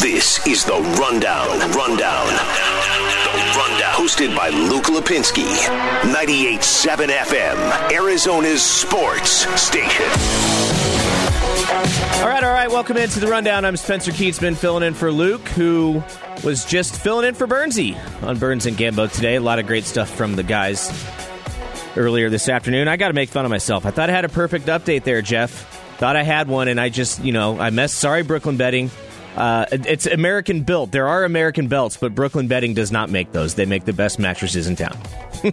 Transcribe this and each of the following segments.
This is the Rundown. The Rundown. The Rundown. Hosted by Luke Lapinski. 98.7 FM. Arizona's sports station. All right, all right. Welcome into the rundown. I'm Spencer Kietzman, filling in for Luke, who was just filling in for Bernsey on Burns and Gambo today. A lot of great stuff from the guys earlier this afternoon. I got to make fun of myself. I thought I had a perfect update there, Jeff. Thought I had one, and I just, you know, I messed. Sorry, Brooklyn Bedding. Uh, it's American built. There are American belts, but Brooklyn Bedding does not make those. They make the best mattresses in town.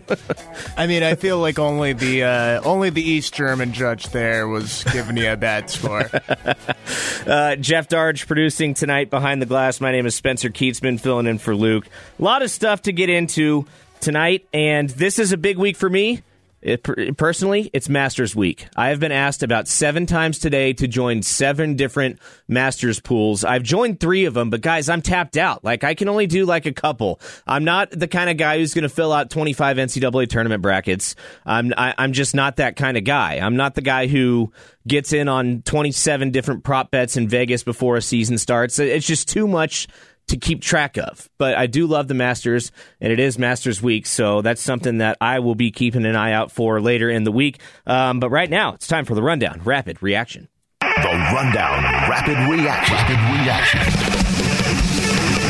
I mean, I feel like only the uh, only the East German judge there was giving you a bad score. uh, Jeff Darge producing tonight behind the glass. My name is Spencer Kietzman, filling in for Luke. A lot of stuff to get into tonight, and this is a big week for me. It, personally, it's Masters Week. I have been asked about seven times today to join seven different Masters pools. I've joined three of them, but guys, I'm tapped out. Like, I can only do like a couple. I'm not the kind of guy who's going to fill out 25 NCAA tournament brackets. I'm, I, am i am just not that kind of guy. I'm not the guy who gets in on 27 different prop bets in Vegas before a season starts. It's just too much to keep track of. But I do love the Masters, and it is Masters Week, so that's something that I will be keeping an eye out for later in the week. Um, but right now, it's time for the rundown, rapid reaction. The rundown, rapid reaction. Rapid reaction.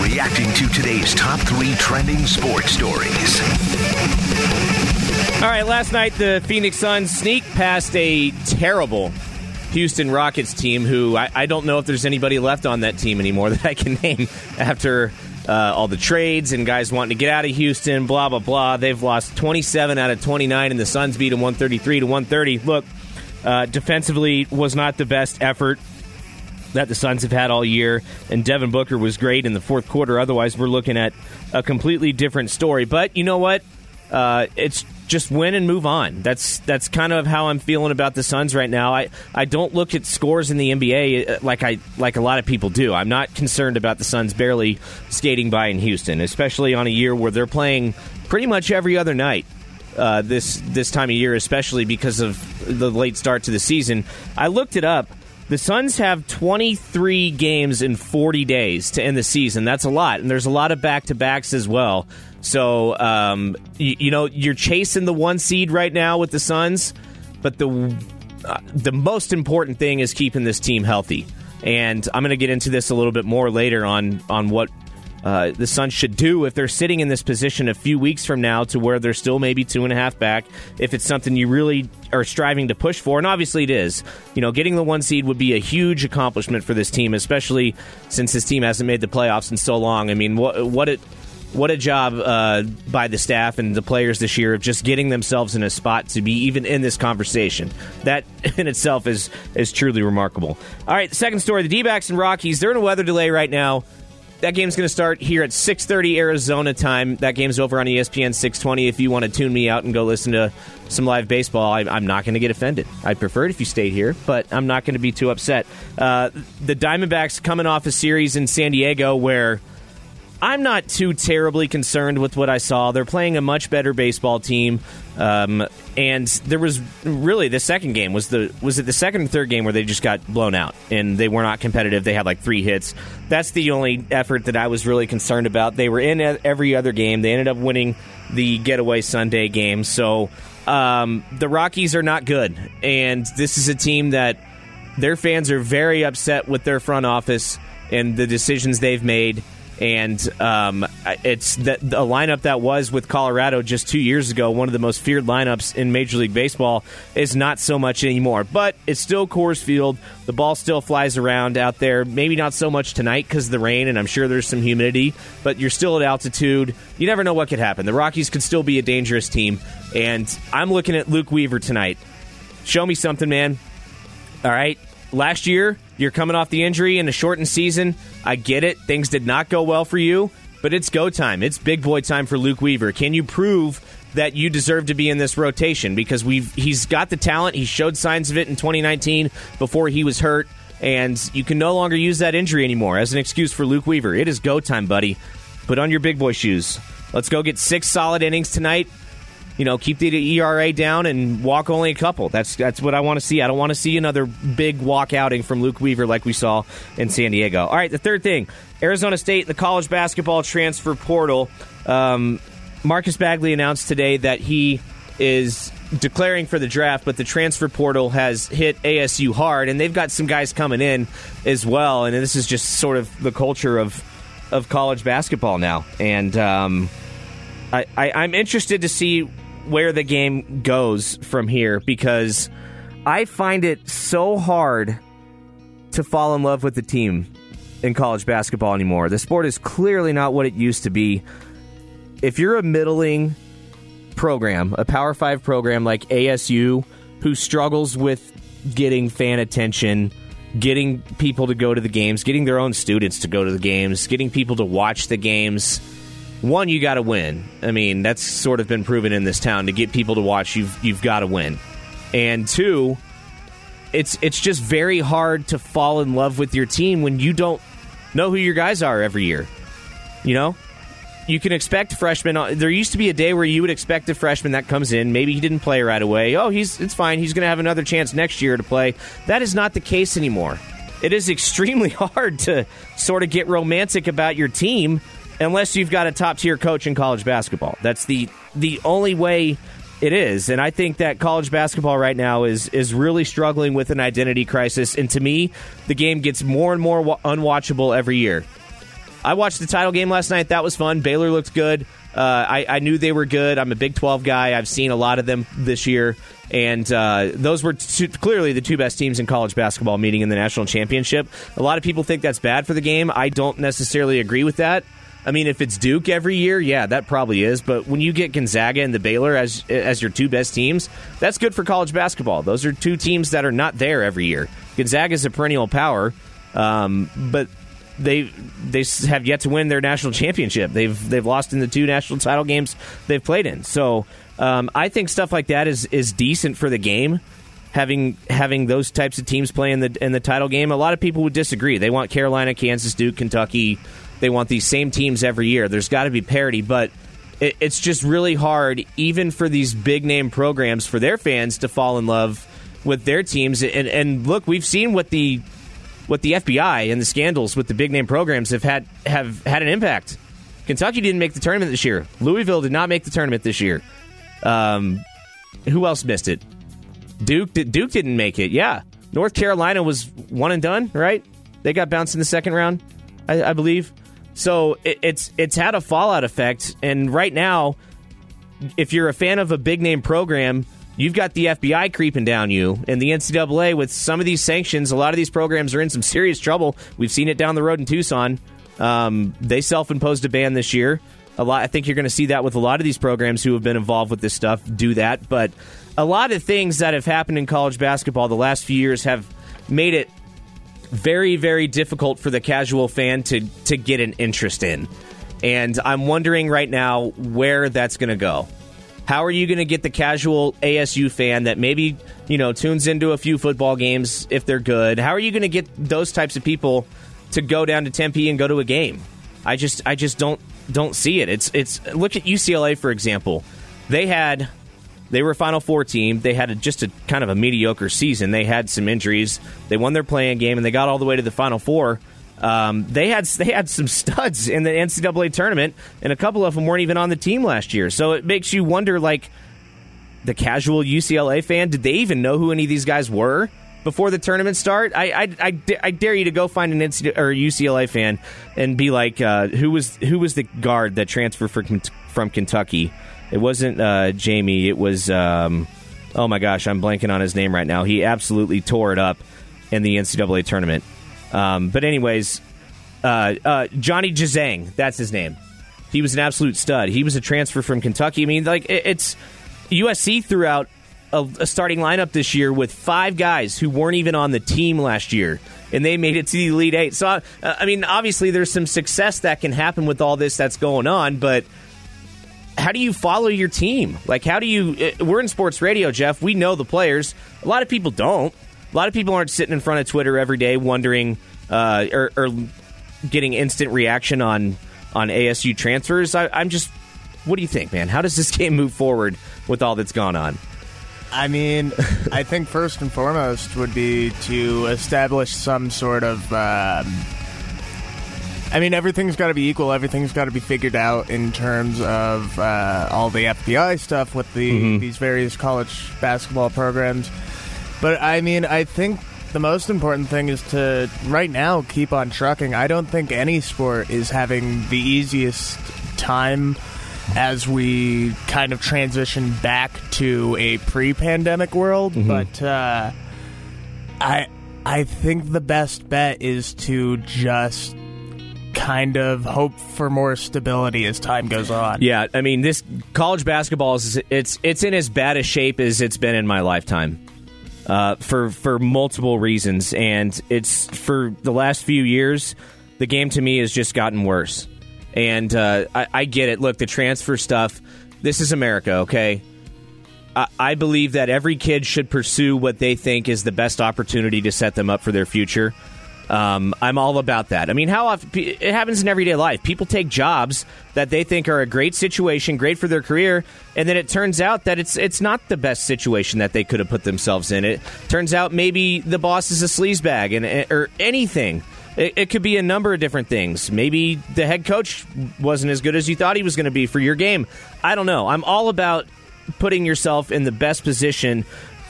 Reacting to today's top three trending sports stories. All right, last night the Phoenix Suns sneak past a terrible Houston Rockets team, who I, I, don't know if there's anybody left on that team anymore that I can name after uh, all the trades and guys wanting to get out of Houston, blah, blah, blah. They've lost 27 out of 29, and the Suns beat them 133 to 130. Look, uh, defensively was not the best effort that the Suns have had all year, and Devin Booker was great in the fourth quarter. Otherwise, we're looking at a completely different story. But you know what? Uh, it's just win and move on. That's that's kind of how I'm feeling about the Suns right now. I, I don't look at scores in the NBA uh, like I like a lot of people do. I'm not concerned about the Suns barely skating by in Houston, especially on a year where they're playing pretty much every other night. Uh, this this time of year, especially because of the late start to the season. I looked it up. The Suns have 23 games in 40 days to end the season. That's a lot, and there's a lot of back to backs as well. So, um, you, you, know, you're chasing the one seed right now with the Suns, but the uh, the most important thing is keeping this team healthy. And I'm going to get into this a little bit more later on on what uh, the Suns should do if they're sitting in this position a few weeks from now to where they're still maybe two and a half back. If it's something you really are striving to push for, and obviously it is, you know, getting the one seed would be a huge accomplishment for this team, especially since this team hasn't made the playoffs in so long. I mean, what what it what a job uh, by the staff and the players this year of just getting themselves in a spot to be even in this conversation. That in itself is is truly remarkable. All right, second story: the D-backs and Rockies. They're in a weather delay right now. That game's going to start here at 6:30 Arizona time. That game's over on ESPN 620. If you want to tune me out and go listen to some live baseball, I, am not going to get offended. I'd prefer it if you stayed here, but I'm not going to be too upset. Uh, the Diamondbacks coming off a series in San Diego where I'm not too terribly concerned with what I saw. They're playing a much better baseball team, um, and there was really the second game was the was it the second and third game where they just got blown out and they were not competitive. They had like three hits. That's the only effort that I was really concerned about. They were in every other game. They ended up winning the getaway Sunday game. So um, the Rockies are not good, and this is a team that their fans are very upset with their front office and the decisions they've made and um, it's the, the lineup that was with Colorado just two years ago, one of the most feared lineups in Major League Baseball, is not so much anymore. But it's still Coors Field. The ball still flies around out there. Maybe not so much tonight because of the rain, and I'm sure there's some humidity. But you're still at altitude. You never know what could happen. The Rockies could still be a dangerous team, and I'm looking at Luke Weaver tonight. Show me something, man. All right, last year, you're coming off the injury in a shortened season. I get it. Things did not go well for you, but it's go time. It's big boy time for Luke Weaver. Can you prove that you deserve to be in this rotation? Because we've he's got the talent. He showed signs of it in 2019 before he was hurt, and you can no longer use that injury anymore as an excuse for Luke Weaver. It is go time, buddy. Put on your big boy shoes. Let's go get six solid innings tonight you know, keep the ERA down and walk only a couple. That's that's what I want to see. I don't want to see another big walk outing from Luke Weaver like we saw in San Diego. All right, the third thing, Arizona State, the college basketball transfer portal. Um, Marcus Bagley announced today that he is declaring for the draft, but the transfer portal has hit ASU hard, and they've got some guys coming in as well. And this is just sort of the culture of of college basketball now. And um, I, I, I'm interested to see where the game goes from here because I find it so hard to fall in love with the team in college basketball anymore. The sport is clearly not what it used to be. If you're a middling program, a Power 5 program like ASU who struggles with getting fan attention, getting people to go to the games, getting their own students to go to the games, getting people to watch the games, one you got to win. I mean, that's sort of been proven in this town to get people to watch. You've you've got to win, and two, it's it's just very hard to fall in love with your team when you don't know who your guys are every year. You know, you can expect freshmen. Uh, there used to be a day where you would expect a freshman that comes in. Maybe he didn't play right away. Oh, he's it's fine. He's going to have another chance next year to play. That is not the case anymore. It is extremely hard to sort of get romantic about your team unless you've got a top tier coach in college basketball. That's the the only way it is. And I think that college basketball right now is is really struggling with an identity crisis. And to me, the game gets more and more unwatchable every year. I watched the title game last night. That was fun. Baylor looked good. Uh, I, I, knew they were good. I'm a Big 12 guy. I've seen a lot of them this year. And uh, those were two, clearly the two best teams in college basketball meeting in the national championship. A lot of people think that's bad for the game. I don't necessarily agree with that. I mean, if it's Duke every year, yeah, that probably is. But when you get Gonzaga and the Baylor as as your two best teams, that's good for college basketball. Those are two teams that are not there every year. Gonzaga is a perennial power, um, but they they have yet to win their national championship. They've they've lost in the two national title games they've played in. So um, I think stuff like that is is decent for the game. Having having those types of teams play in the in the title game, a lot of people would disagree. They want Carolina, Kansas, Duke, Kentucky, they want these same teams every year. There's got to be parity, but it, it's just really hard, even for these big name programs, for their fans to fall in love with their teams. And, and look, we've seen what the what the FBI and the scandals with the big name programs have had have had an impact. Kentucky didn't make the tournament this year. Louisville did not make the tournament this year. Um, who else missed it? Duke Duke didn't make it. Yeah, North Carolina was one and done. Right? They got bounced in the second round, I, I believe. So it, it's it's had a fallout effect, and right now, if you're a fan of a big name program, you've got the FBI creeping down you, and the NCAA with some of these sanctions. A lot of these programs are in some serious trouble. We've seen it down the road in Tucson. Um, they self-imposed a ban this year. A lot. I think you're going to see that with a lot of these programs who have been involved with this stuff do that. But a lot of things that have happened in college basketball the last few years have made it very, very difficult for the casual fan to to get an interest in. And I'm wondering right now where that's going to go. How are you going to get the casual ASU fan that maybe, you know, tunes into a few football games if they're good? How are you going to get those types of people to go down to Tempe and go to a game? I just I just don't don't see it. It's it's look at UCLA for example. They had they were a Final Four team. They had a, just a kind of a mediocre season. They had some injuries. They won their playing game, and they got all the way to the Final Four. Um, they had they had some studs in the NCAA tournament, and a couple of them weren't even on the team last year. So it makes you wonder, like the casual UCLA fan, did they even know who any of these guys were before the tournament start? I I, I, I dare you to go find an NCAA or UCLA fan and be like, uh, who was who was the guard that transferred from from Kentucky? It wasn't uh, Jamie. It was um, oh my gosh, I'm blanking on his name right now. He absolutely tore it up in the NCAA tournament. Um, but anyways, uh, uh, Johnny Juzang, that's his name. He was an absolute stud. He was a transfer from Kentucky. I mean, like it, it's USC throughout a, a, starting lineup this year with five guys who weren't even on the team last year, and they made it to the Elite Eight. So, uh, I mean, obviously, there's some success that can happen with all this that's going on, but how do you follow your team? Like, how do you? Uh, we're in sports radio, Jeff. We know the players. A lot of people don't. A lot of people aren't sitting in front of Twitter every day wondering uh, or, or, getting instant reaction on on ASU transfers. I, I'm just. What do you think, man? How does this game move forward with all that's gone on? I mean, I think first and foremost would be to establish some sort of. Um, I mean, everything's got to be equal. Everything's got to be figured out in terms of uh, all the FBI stuff with the Mm-hmm. these various college basketball programs. But I mean, I think the most important thing is to right now keep on trucking. I don't think any sport is having the easiest time as we kind of transition back to a pre-pandemic world. But uh, I I think the best bet is to just kind of hope for more stability as time goes on. Yeah, I mean, this college basketball is it's it's in as bad a shape as it's been in my lifetime. Uh, for for multiple reasons, and it's for the last few years, the game to me has just gotten worse. And uh, I, I get it. Look, the transfer stuff. This is America, okay? I, I believe that every kid should pursue what they think is the best opportunity to set them up for their future. Um, I'm all about that. I mean, how often it happens in everyday life? People take jobs that they think are a great situation, great for their career, and then it turns out that it's it's not the best situation that they could have put themselves in. It turns out maybe the boss is a sleazebag and or anything. It, it could be a number of different things. Maybe the head coach wasn't as good as you thought he was going to be for your game. I don't know. I'm all about putting yourself in the best position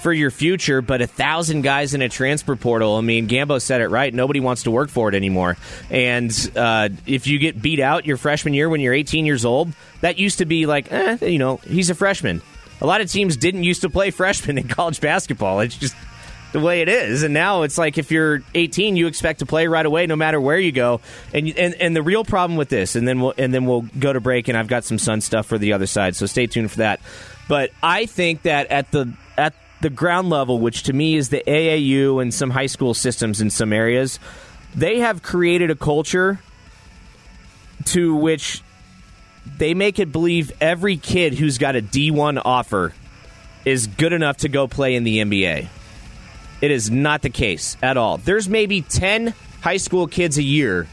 for your future, but a thousand guys in a transfer portal. I mean, Gambo said it right. Nobody wants to work for it anymore. And uh, if you get beat out your freshman year when you're 18 years old, that used to be like, eh, you know, he's a freshman. A lot of teams didn't used to play freshmen in college basketball. It's just the way it is. And now it's like if you're 18, you expect to play right away, no matter where you go. And and and the real problem with this, and then we'll and then we'll go to break, and I've got some Sun stuff for the other side, so stay tuned for that. But I think that at the the ground level, which to me is the AAU and some high school systems in some areas, they have created a culture to which they make it believe every kid who's got a D1 offer is good enough to go play in the NBA. It is not the case at all. There's maybe 10 high school kids a year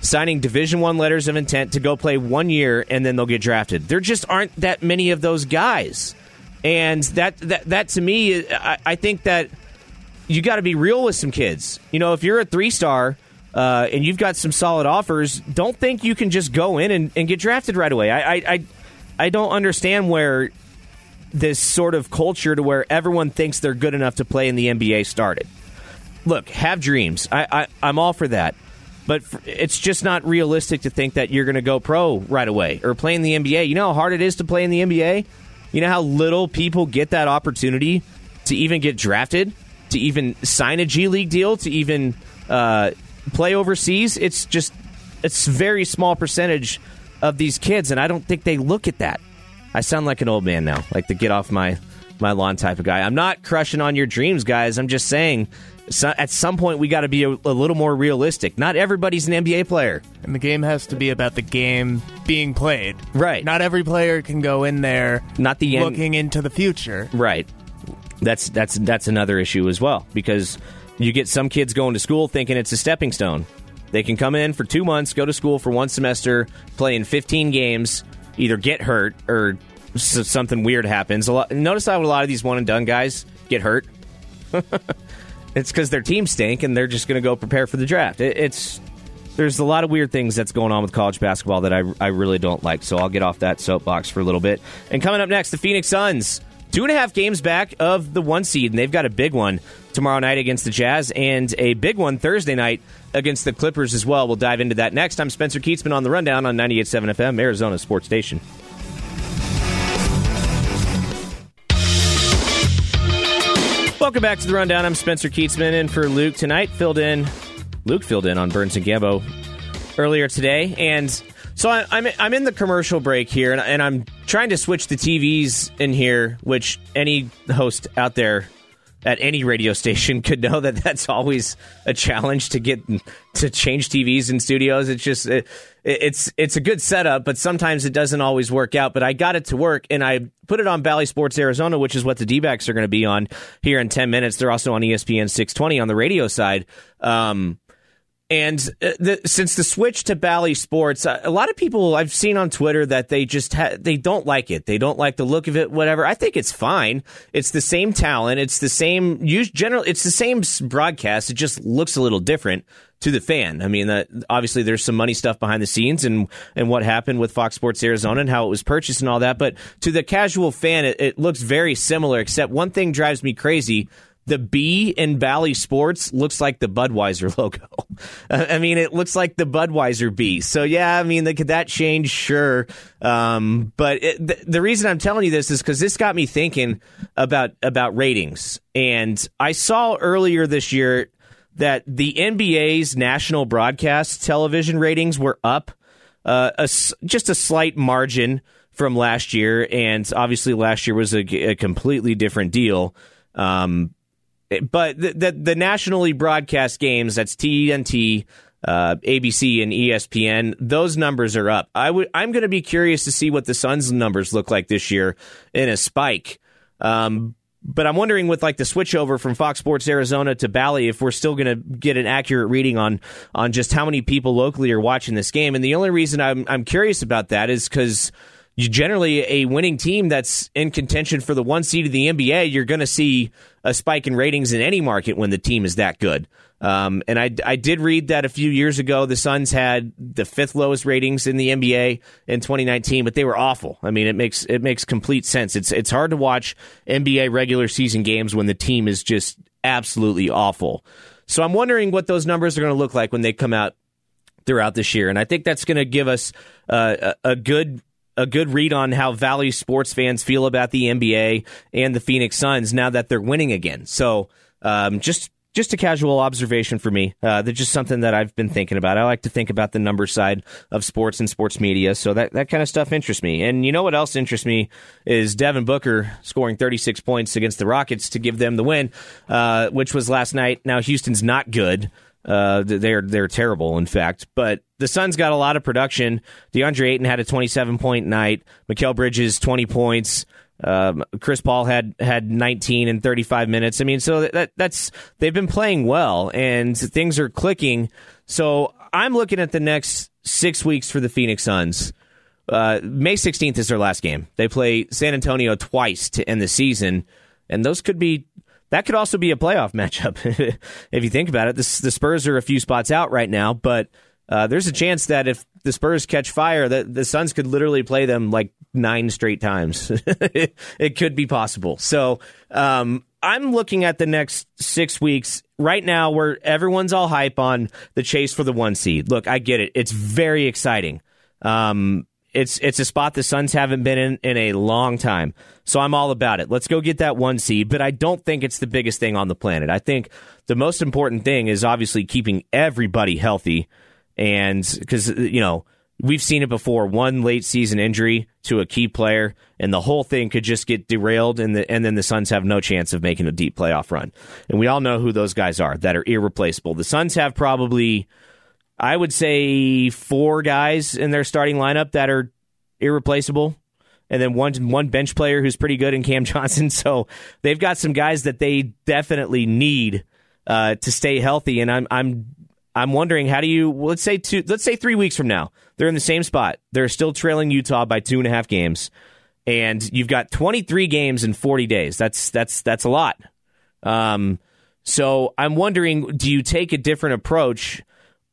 signing division 1 letters of intent to go play 1 year and then they'll get drafted. There just aren't that many of those guys. And that that that to me I, I think that you got to be real with some kids. You know, if you're a 3-star uh, and you've got some solid offers, don't think you can just go in and, and get drafted right away. I, I, I, I don't understand where this sort of culture to where everyone thinks they're good enough to play in the NBA started. Look, have dreams. I, I, I'm all for that. But it's just not realistic to think that you're going to go pro right away or play in the NBA. You know how hard it is to play in the NBA? You know how little people get that opportunity to even get drafted, to even sign a G League deal, to even uh, play overseas? It's just, it's very small percentage of these kids, and I don't think they look at that. I sound like an old man now, like the get off my my lawn type of guy. I'm not crushing on your dreams, guys. I'm just saying, so at some point we got to be a, a little more realistic. Not everybody's an NBA player. And the game has to be about the game being played. Right. Not every player can go in there Not the looking into the future. Right. That's that's that's another issue as well because you get some kids going to school thinking it's a stepping stone. They can come in for two months, go to school for one semester, play in 15 games, either get hurt or s- something weird happens. A lot, notice how a lot of these one and done guys get hurt. it's because their team stink and they're just going to go prepare for the draft. It, it's there's a lot of weird things that's going on with college basketball that I, I really don't like. So I'll get off that soapbox for a little bit. And coming up next, the Phoenix Suns. Two and a half games back of the one seed, and they've got a big one tomorrow night against the Jazz and a big one Thursday night against the Clippers as well. We'll dive into that next. I'm Spencer Kietzman on the Rundown on 98.7 FM, Arizona Sports Station. Welcome back to the Rundown. I'm Spencer Kietzman in for Luke tonight. Filled in, Luke filled in on Burns and Gambo earlier today, and so I, I'm I'm in the commercial break here, and I'm trying to switch the TVs in here, which any host out there at any radio station could know that that's always a challenge to get to change TVs in studios. It's just it, it's it's a good setup, but sometimes it doesn't always work out. But I got it to work, and I put it on Bally Sports Arizona, which is what the D-backs are going to be on here in ten minutes. They're also on ESPN 620 on the radio side. Um, And uh, the, since the switch to Bally Sports, uh, a lot of people I've seen on Twitter that they just ha- they don't like it. They don't like the look of it. Whatever. I think it's fine. It's the same talent. It's the same. Use. General. It's the same broadcast. It just looks a little different to the fan. I mean, that obviously there's some money stuff behind the scenes and and what happened with Fox Sports Arizona and how it was purchased and all that. But to the casual fan, it, it looks very similar. Except one thing drives me crazy the B in Bally Sports looks like the Budweiser logo. I mean, it looks like the Budweiser B. So yeah, I mean, the, could that change? Sure. Um, but it, the, the, reason I'm telling you this is because this got me thinking about about ratings, and I saw earlier this year that the NBA's national broadcast television ratings were up uh, a, just a slight margin from last year, and obviously last year was a, a completely different deal. Um, but the, the, the nationally broadcast games that's TNT, uh, ABC, and ESPN. Those numbers are up. I would I'm going to be curious to see what the Suns numbers look like this year in a spike. Um, but I'm wondering with like the switch over from Fox Sports Arizona to Bally if we're still going to get an accurate reading on on just how many people locally are watching this game. And the only reason I'm I'm curious about that is because generally a winning team that's in contention for the one seed of the NBA, you're going to see a spike in ratings in any market when the team is that good. Um, and I, I did read that a few years ago, the Suns had the fifth lowest ratings in the NBA in 2019, but they were awful. I mean, it makes it makes complete sense. It's it's hard to watch NBA regular season games when the team is just absolutely awful. So I'm wondering what those numbers are going to look like when they come out throughout this year, and I think that's going to give us uh, a, a good a good read on how Valley sports fans feel about the NBA and the Phoenix Suns now that they're winning again. So um, just just a casual observation for me. Uh, that's just something that I've been thinking about. I like to think about the number side of sports and sports media, so that, that kind of stuff interests me. And you know what else interests me is Devin Booker scoring 36 points against the Rockets to give them the win, uh, which was last night. Now Houston's not good. Uh, they're they're terrible, in fact. But the Suns got a lot of production. DeAndre Ayton had a 27 point night. Mikal Bridges 20 points. Um, Chris Paul had had 19 and 35 minutes. I mean, so that that's they've been playing well and things are clicking. So I'm looking at the next six weeks for the Phoenix Suns. Uh, May 16th is their last game. They play San Antonio twice to end the season, and those could be that could also be a playoff matchup if you think about it. The, Spurs are a few spots out right now, but uh, there's a chance that if the Spurs catch fire, that the Suns could literally play them like nine straight times. it, it, could be possible. So um, I'm looking at the next six weeks right now, where everyone's all hype on the chase for the one seed. Look, I get it; it's very exciting. Um, it's it's a spot the Suns haven't been in in a long time. So I'm all about it. Let's go get that one seed, but I don't think it's the biggest thing on the planet. I think the most important thing is obviously keeping everybody healthy and cuz you know, we've seen it before, one late season injury to a key player and the whole thing could just get derailed and the, and then the Suns have no chance of making a deep playoff run. And we all know who those guys are that are irreplaceable. The Suns have probably I would say four guys in their starting lineup that are irreplaceable, and then one one bench player who's pretty good in Cam Johnson. So they've got some guys that they definitely need uh, to stay healthy. And I'm I'm I'm wondering how do you let's say two let's say three weeks from now they're in the same spot. They're still trailing Utah by two and a half games, and you've got 23 games in 40 days. That's that's that's a lot. Um, so I'm wondering, do you take a different approach?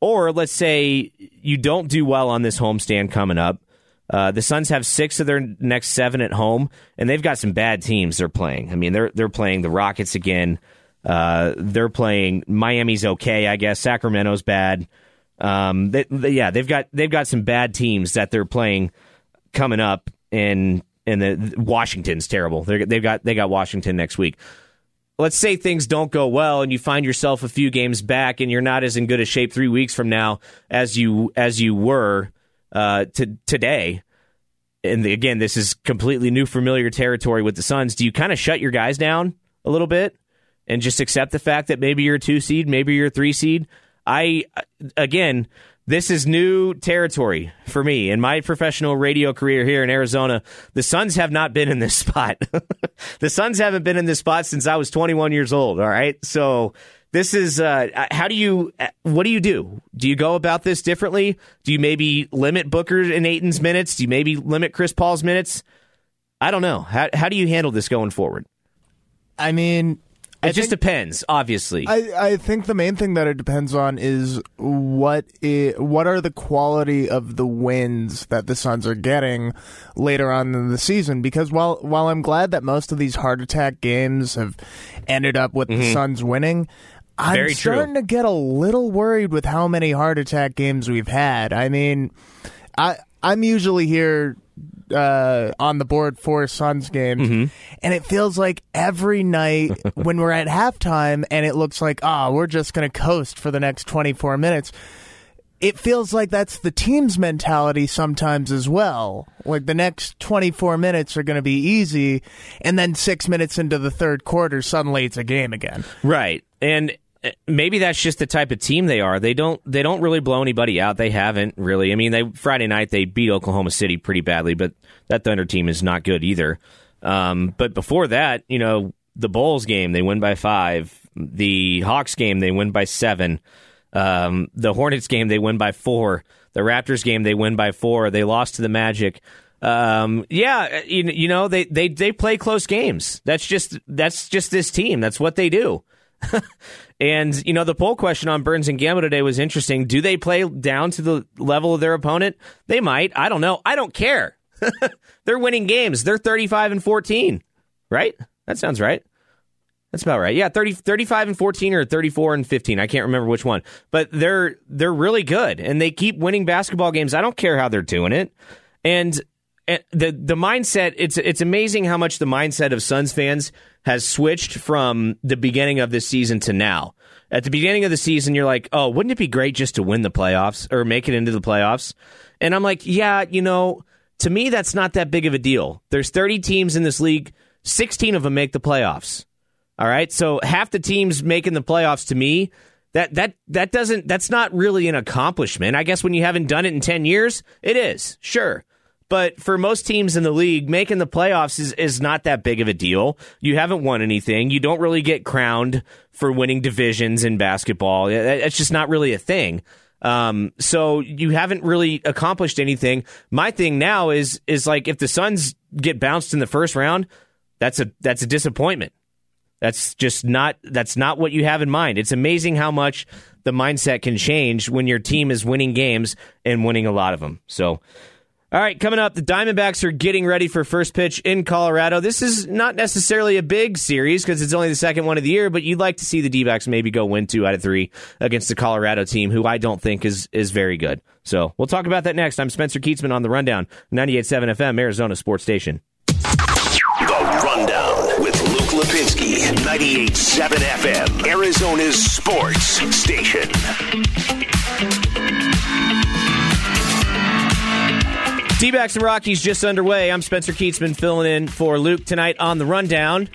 Or let's say you don't do well on this homestand coming up. Uh, the Suns have six of their next seven at home, and they've got some bad teams they're playing. I mean, they're they're playing the Rockets again. Uh, they're playing Miami's okay, I guess. Sacramento's bad. Um, they, they, yeah, they've got they've got some bad teams that they're playing coming up, and and the Washington's terrible. they they've got they got Washington next week let's say things don't go well and you find yourself a few games back and you're not as in good a shape three weeks from now as you as you were uh, to, today. And the, again, this is completely new, familiar territory with the Suns. Do you kind of shut your guys down a little bit and just accept the fact that maybe you're a two seed, maybe you're a three seed? I again, this is new territory for me in my professional radio career here in Arizona. The Suns have not been in this spot. the Suns haven't been in this spot since I was 21 years old. All right. So this is uh, how do you what do you do? Do you go about this differently? Do you maybe limit Booker and Ayton's minutes? Do you maybe limit Chris Paul's minutes? I don't know. How how do you handle this going forward? I mean, it I just depends, obviously. I, I think the main thing that it depends on is what i what are the quality of the wins that the Suns are getting later on in the season. Because while while I'm glad that most of these heart attack games have ended up with the Suns winning, I'm Mm-hmm. Very true. starting to get a little worried with how many heart attack games we've had. I mean, I I'm usually here uh, on the board for Suns games, Mm-hmm. and it feels like every night when we're at halftime, and it looks like ah, we're just going to coast for the next 24 minutes. It feels like that's the team's mentality sometimes as well. Like the next 24 minutes are going to be easy, and then six minutes into the third quarter, suddenly it's a game again. Right. And maybe that's just the type of team they are. They don't they don't really blow anybody out. They haven't really. I mean, they Friday night they beat Oklahoma City pretty badly, but that Thunder team is not good either. Um, but before that, you know, the Bulls game they win by 5. The Hawks game they win by 7. Um, the Hornets game they win by 4. The Raptors game they win by 4. They lost to the Magic. Um, yeah, you, you know, they, they they play close games. That's just that's just this team. That's what they do. and you know the poll question on Burns and Gambo today was interesting. Do they play down to the level of their opponent? They might. I don't know. I don't care. They're winning games. They're 35 and 14. Right? That sounds right. That's about right. Yeah, 30, 35 and 14 or 34 and 15. I can't remember which one. But they're they're really good and they keep winning basketball games. I don't care how they're doing it. And the the mindset it's it's amazing how much the mindset of Suns fans has switched from the beginning of this season to now. At the beginning of the season, you're like, "Oh, wouldn't it be great just to win the playoffs or make it into the playoffs?" And I'm like, "Yeah, you know, to me that's not that big of a deal. There's 30 teams in this league, 16 of them make the playoffs. All right, so half the teams making the playoffs to me." That that that doesn't that's not really an accomplishment. I guess when you haven't done it in 10 years, it is. Sure. But for most teams in the league, making the playoffs is, is not that big of a deal. You haven't won anything. You don't really get crowned for winning divisions in basketball. It's just not really a thing. Um, so you haven't really accomplished anything. My thing now is is like if the Suns get bounced in the first round, that's a that's a disappointment. That's just not that's not what you have in mind. It's amazing how much the mindset can change when your team is winning games and winning a lot of them. So all right, coming up, the Diamondbacks are getting ready for first pitch in Colorado. This is not necessarily a big series because it's only the second one of the year, but you'd like to see the D maybe go win two out of three against the Colorado team, who I don't think is is very good. So we'll talk about that next. I'm Spencer Kietzman on the Rundown, 98.7 FM, Arizona Sports Station. The Rundown with Luke Lapinski, 98.7 FM, Arizona's sports station. D backs and Rockies just underway. I'm Spencer Kietzman filling in for Luke tonight on the Rundown.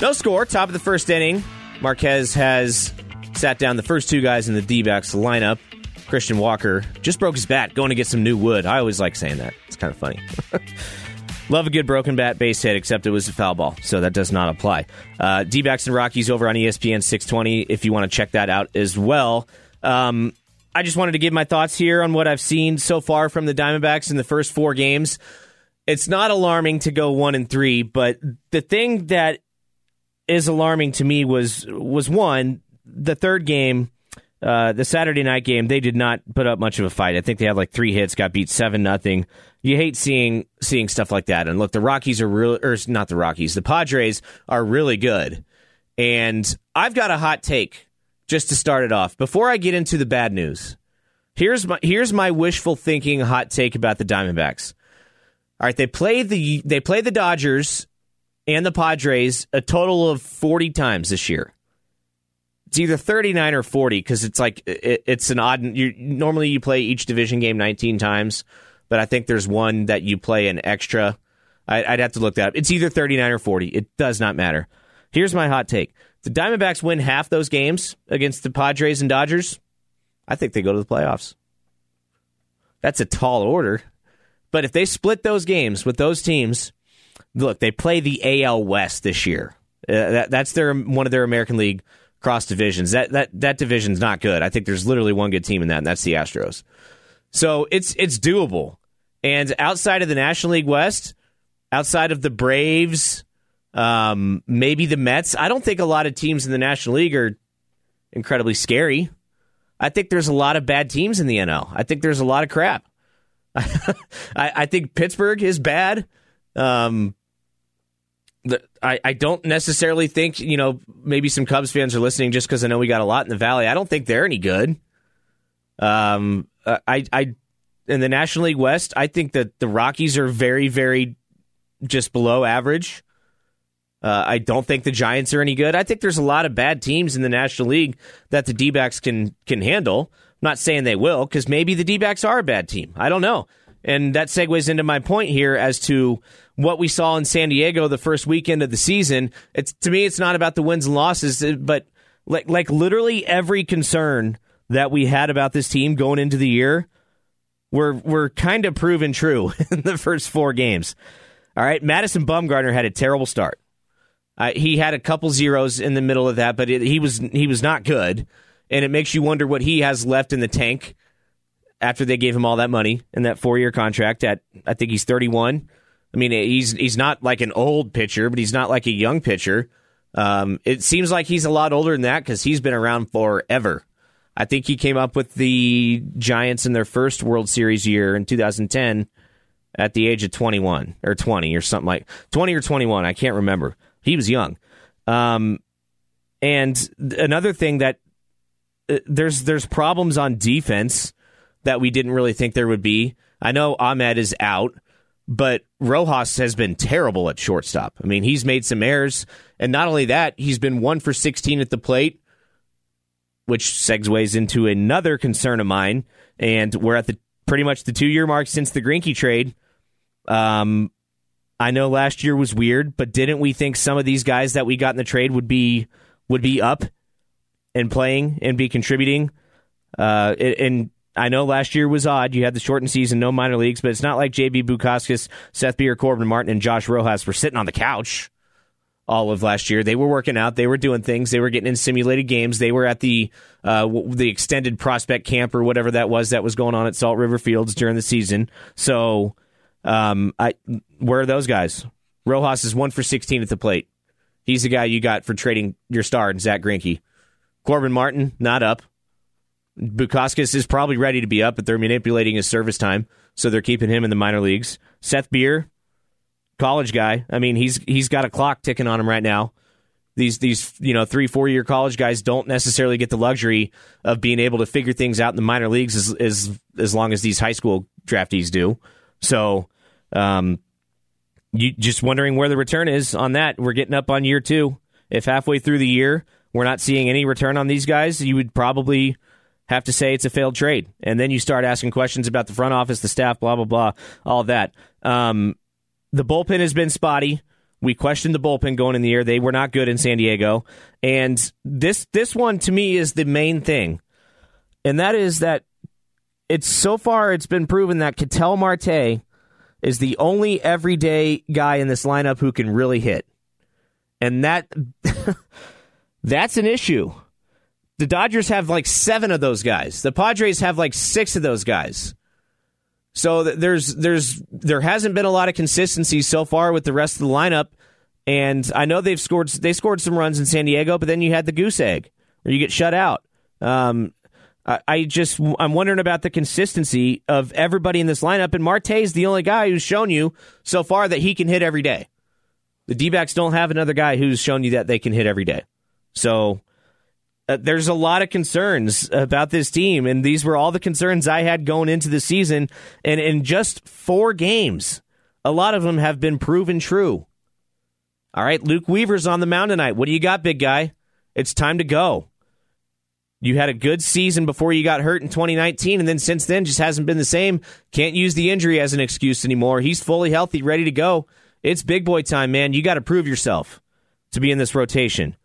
No score, top of the first inning. Marquez has sat down the first two guys in the D backs lineup. Christian Walker just broke his bat going to get some new wood. I always like saying that. It's kind of funny. Love a good broken bat base hit, except it was a foul ball, so that does not apply. Uh, D backs and Rockies over on ESPN 620 if you want to check that out as well. Um, I just wanted to give my thoughts here on what I've seen so far from the Diamondbacks in the first four games. It's not alarming to go one and three, but the thing that is alarming to me was was one the third game, uh, the Saturday night game. They did not put up much of a fight. I think they had like three hits, got beat seven nothing. You hate seeing seeing stuff like that. And look, the Rockies are really, or not the Rockies, the Padres are really good. And I've got a hot take just to start it off. Before I get into the bad news, here's my here's my wishful thinking hot take about the Diamondbacks. All right, they play the they play the Dodgers and the Padres a total of 40 times this year. It's either 39 or 40 because it's like it, it's an odd. You, normally you play each division game 19 times, but I think there's one that you play an extra. I, I'd have to look that up. It's either 39 or 40. It does not matter. Here's my hot take: the Diamondbacks win half those games against the Padres and Dodgers. I think they go to the playoffs. That's a tall order, but if they split those games with those teams, look, they play the AL West this year. Uh, that, that's their one of their American League cross divisions. That that that division's not good. I think there's literally one good team in that, and that's the Astros. So it's it's doable. And outside of the National League West, outside of the Braves, um, maybe the Mets, I don't think a lot of teams in the National League are incredibly scary. I think there's a lot of bad teams in the NL. I think there's a lot of crap. I, I think Pittsburgh is bad. Um, the, I, I don't necessarily think, you know, maybe some Cubs fans are listening just because I know we got a lot in the Valley. I don't think they're any good. Um, I, I, in the National League West, I think that the Rockies are very, very just below average. Uh, I don't think the Giants are any good. I think there's a lot of bad teams in the National League that the D backs can can handle. I'm not saying they will, because maybe the D backs are a bad team. I don't know. And that segues into my point here as to what we saw in San Diego the first weekend of the season. It's to me, it's not about the wins and losses, uh, but like like literally every concern that we had about this team going into the year, we're we're kind of proven true in the first four games. All right, Madison Bumgarner had a terrible start. Uh, he had a couple zeros in the middle of that, but it, he was he was not good, and it makes you wonder what he has left in the tank after they gave him all that money in that four year contract. At I think he's thirty one. I mean, he's he's not like an old pitcher, but he's not like a young pitcher. Um, it seems like he's a lot older than that because he's been around forever. I think he came up with the Giants in their first World Series year in 2010 at the age of 21 or 20 or something like 20 or 21. I can't remember. He was young. Um, and another thing that uh, there's there's problems on defense that we didn't really think there would be. I know Ahmed is out, but Rojas has been terrible at shortstop. I mean, he's made some errors, and not only that, he's been one for 16 at the plate, which segues into another concern of mine. And we're at the pretty much the two year mark since the Greinke trade. Um, I know last year was weird, but didn't we think some of these guys that we got in the trade would be would be up and playing and be contributing? Uh, and I know last year was odd. You had the shortened season, no minor leagues, but it's not like JB Bukauskas, Seth Beer, Corbin Martin, and Josh Rojas were sitting on the couch all of last year. They were working out. They were doing things. They were getting in simulated games. They were at the uh, the extended prospect camp or whatever that was that was going on at Salt River Fields during the season. So um, I, where are those guys? Rojas is one for 16 at the plate. He's the guy you got for trading your star Zack Greinke. Corbin Martin, not up. Bukauskas is probably ready to be up, but they're manipulating his service time, so they're keeping him in the minor leagues. Seth Beer, college guy. I mean, he's he's got a clock ticking on him right now. These these you know three four year college guys don't necessarily get the luxury of being able to figure things out in the minor leagues as as as long as these high school draftees do. So um, you just wondering where the return is on that. We're getting up on year two. If halfway through the year we're not seeing any return on these guys, you would probably have to say it's a failed trade. And then you start asking questions about the front office, the staff, blah, blah, blah, all that. Um, the bullpen has been spotty. We questioned the bullpen going in the year. They were not good in San Diego. And this this one to me is the main thing. And that is that it's so far it's been proven that Ketel Marte is the only everyday guy in this lineup who can really hit. And that that's an issue. The Dodgers have like 7 of those guys. The Padres have like 6 of those guys. So there's there's there hasn't been a lot of consistency so far with the rest of the lineup and I know they've scored they scored some runs in San Diego, but then you had the goose egg where you get shut out. Um, I just I'm wondering about the consistency of everybody in this lineup, and Marte is the only guy who's shown you so far that he can hit every day. The d don't have another guy who's shown you that they can hit every day. So uh, there's a lot of concerns about this team, and these were all the concerns I had going into the season. And in just four games, a lot of them have been proven true. All right, Luke Weaver's on the mound tonight. What do you got, big guy? It's time to go. You had a good season before you got hurt in 2019, and then since then just hasn't been the same. Can't use the injury as an excuse anymore. He's fully healthy, ready to go. It's big boy time, man. You got to prove yourself to be in this rotation.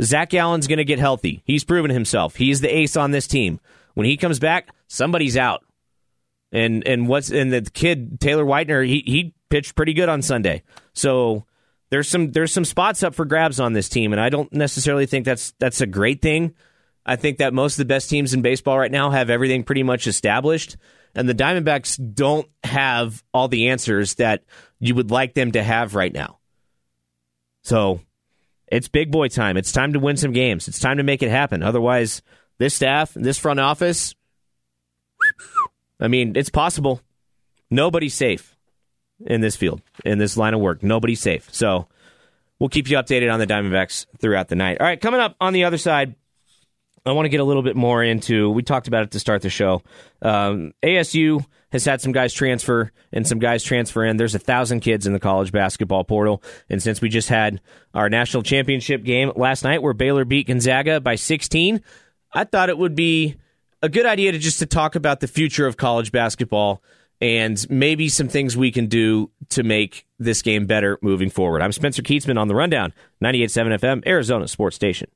Zac Gallen's going to get healthy. He's proven himself. He's the ace on this team. When he comes back, somebody's out. And and what's and the kid Taylor Widener, he he pitched pretty good on Sunday. So there's some there's some spots up for grabs on this team, and I don't necessarily think that's that's a great thing. I think that most of the best teams in baseball right now have everything pretty much established, and the Diamondbacks don't have all the answers that you would like them to have right now. So it's big boy time. It's time to win some games. It's time to make it happen. Otherwise, this staff, this front office, I mean, it's possible. Nobody's safe in this field, in this line of work. Nobody's safe. So we'll keep you updated on the Diamondbacks throughout the night. All right, coming up on the other side, I want to get a little bit more into. We talked about it to start the show. Um, ASU has had some guys transfer and some guys transfer in. There's a thousand kids in the college basketball portal, and since we just had our national championship game last night, where Baylor beat Gonzaga by 16, I thought it would be a good idea to just to talk about the future of college basketball and maybe some things we can do to make this game better moving forward. I'm Spencer Kietzman on the Rundown, 98.7 FM, Arizona Sports Station.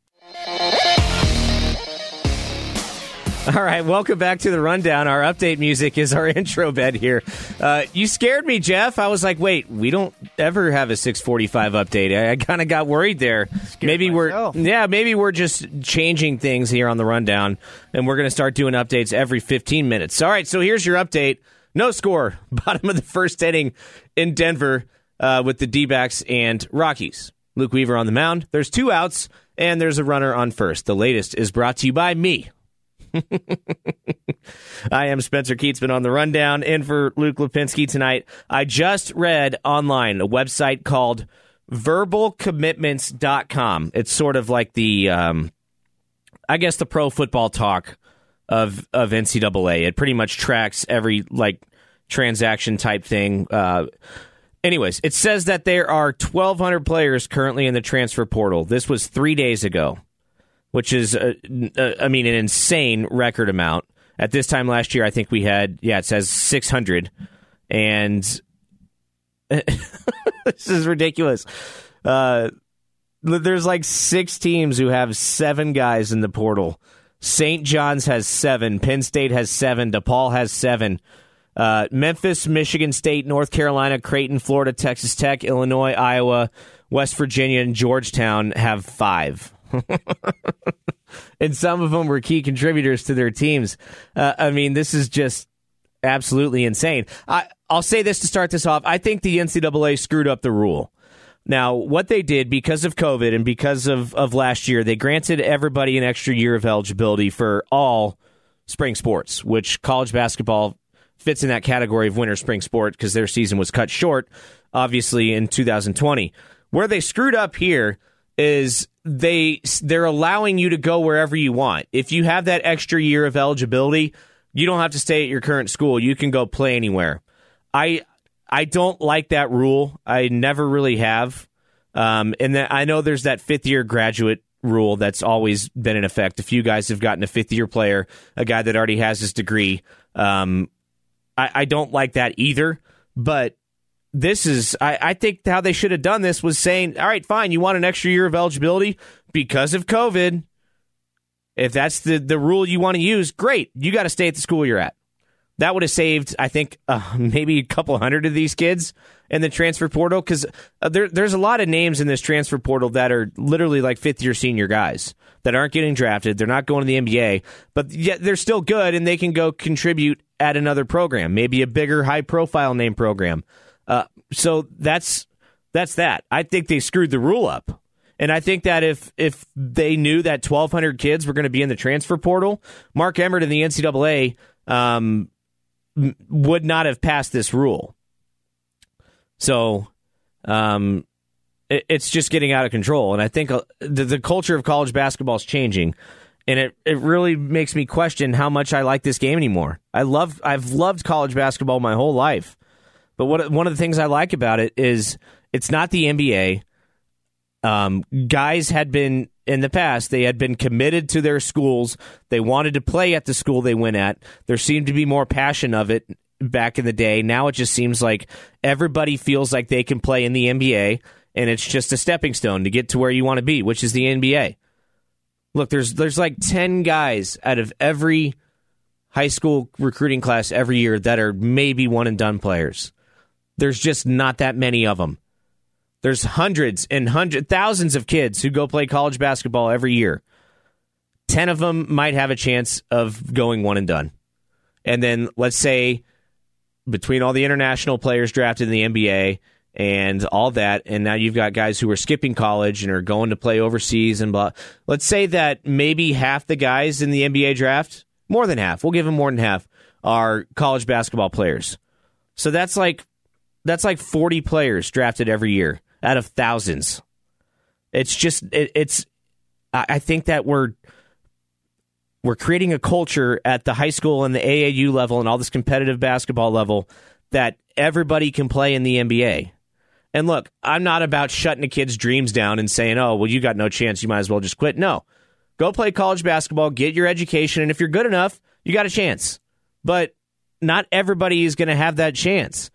All right, welcome back to the rundown. Our update music is our intro bed here. Uh, you scared me, Jeff. I was like, wait, we don't ever have a 645 update. I, I kind of got worried there. Scared maybe myself. we're yeah, maybe we're just changing things here on the rundown, and we're going to start doing updates every 15 minutes. All right, so here's your update. No score, bottom of the first inning in Denver uh, with the D-backs and Rockies. Luke Weaver on the mound. There's two outs, and there's a runner on first. The latest is brought to you by me. I am Spencer Kietzman on the rundown, in for Luke Lapinski tonight. I just read online a website called verbalcommitments.com. It's sort of like the, um, I guess, the pro football talk of of NCAA. It pretty much tracks every like transaction type thing. Uh, anyways, it says that there are 1,200 players currently in the transfer portal. This was three days ago which is, uh, uh, I mean, an insane record amount. At this time last year, I think we had, yeah, it says 600. And this is ridiculous. Uh, there's like six teams who have seven guys in the portal. St. John's has seven. Penn State has seven. DePaul has seven. Uh, Memphis, Michigan State, North Carolina, Creighton, Florida, Texas Tech, Illinois, Iowa, West Virginia, and Georgetown have five. and some of them were key contributors to their teams. Uh, I mean, this is just absolutely insane. I, I'll say this to start this off. I think the NCAA screwed up the rule. Now, what they did because of COVID and because of, of last year, they granted everybody an extra year of eligibility for all spring sports, which college basketball fits in that category of winter spring sport because their season was cut short, obviously, in 2020. Where they screwed up here is they they're allowing you to go wherever you want. If you have that extra year of eligibility, you don't have to stay at your current school. You can go play anywhere. I I don't like that rule. I never really have. Um, and I know there's that fifth year graduate rule that's always been in effect. A few guys have gotten a fifth year player, a guy that already has his degree. Um, I, I don't like that either. But this is I, I think how they should have done this was saying, all right, fine, you want an extra year of eligibility because of COVID. If that's the, the rule you want to use, great. You got to stay at the school you're at. That would have saved, I think, uh, maybe a couple hundred of these kids in the transfer portal because uh, there, there's a lot of names in this transfer portal that are literally like fifth year senior guys that aren't getting drafted. They're not going to the NBA, but yet they're still good and they can go contribute at another program, maybe a bigger, high profile name program. Uh, so that's that's that. I think they screwed the rule up. And I think that if if they knew that 1,200 kids were going to be in the transfer portal, Mark Emmert and the NCAA um, would not have passed this rule. So um, it, it's just getting out of control. And I think uh, the, the culture of college basketball is changing. And it, it really makes me question how much I like this game anymore. I love I've loved college basketball my whole life. But what one of the things I like about it is it's not the NBA. Um, guys had been in the past they had been committed to their schools. They wanted to play at the school they went at. There seemed to be more passion of it back in the day. Now it just seems like everybody feels like they can play in the NBA, and it's just a stepping stone to get to where you want to be, which is the NBA. Look, there's there's like ten guys out of every high school recruiting class every year that are maybe one and done players. There's just not that many of them. There's hundreds and hundred thousands of kids who go play college basketball every year. 10 of them might have a chance of going one and done. And then let's say between all the international players drafted in the NBA and all that, and now you've got guys who are skipping college and are going to play overseas and blah. Let's say that maybe half the guys in the NBA draft, more than half, we'll give them more than half, are college basketball players. So that's like that's like 40 players drafted every year out of thousands. It's just it, it's I think that we're we're creating a culture at the high school and the AAU level and all this competitive basketball level that everybody can play in the NBA. And look, I'm not about shutting a kid's dreams down and saying, "Oh, well, you got no chance. You might as well just quit." No, go play college basketball, get your education, and if you're good enough, you got a chance. But not everybody is going to have that chance.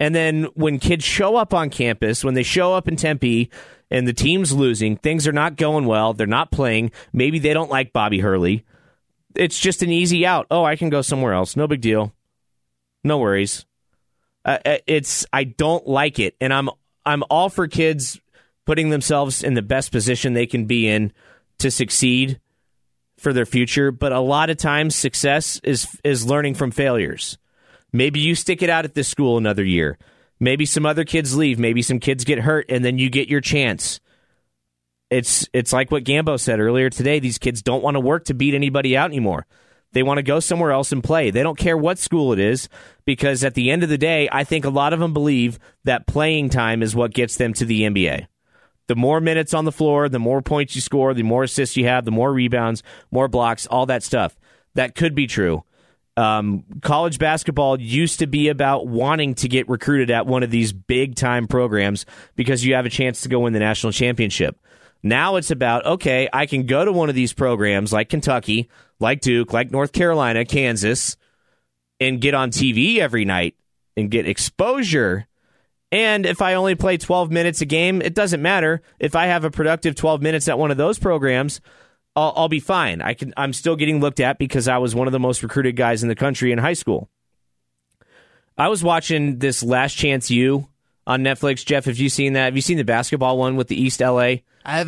And then when kids show up on campus, when they show up in Tempe and the team's losing, things are not going well, they're not playing, maybe they don't like Bobby Hurley. It's just an easy out. Oh, I can go somewhere else. No big deal. No worries. Uh, uh it's I don't like it and I'm I'm all for kids putting themselves in the best position they can be in to succeed for their future, but a lot of times success is is learning from failures. Maybe you stick it out at this school another year. Maybe some other kids leave. Maybe some kids get hurt, and then you get your chance. It's it's like what Gambo said earlier today. These kids don't want to work to beat anybody out anymore. They want to go somewhere else and play. They don't care what school it is because at the end of the day, I think a lot of them believe that playing time is what gets them to the NBA. The more minutes on the floor, the more points you score, the more assists you have, the more rebounds, more blocks, all that stuff. That could be true. Um, college basketball used to be about wanting to get recruited at one of these big time programs because you have a chance to go win the national championship. Now it's about, okay, I can go to one of these programs like Kentucky, like Duke, like North Carolina, Kansas, and get on TV every night and get exposure. And if I only play 12 minutes a game, it doesn't matter. If I have a productive 12 minutes at one of those programs, I'll, I'll be fine. I can. I'm still getting looked at because I was one of the most recruited guys in the country in high school. I was watching this Last Chance U on Netflix. Jeff, have you seen that? Have you seen the basketball one with the East LA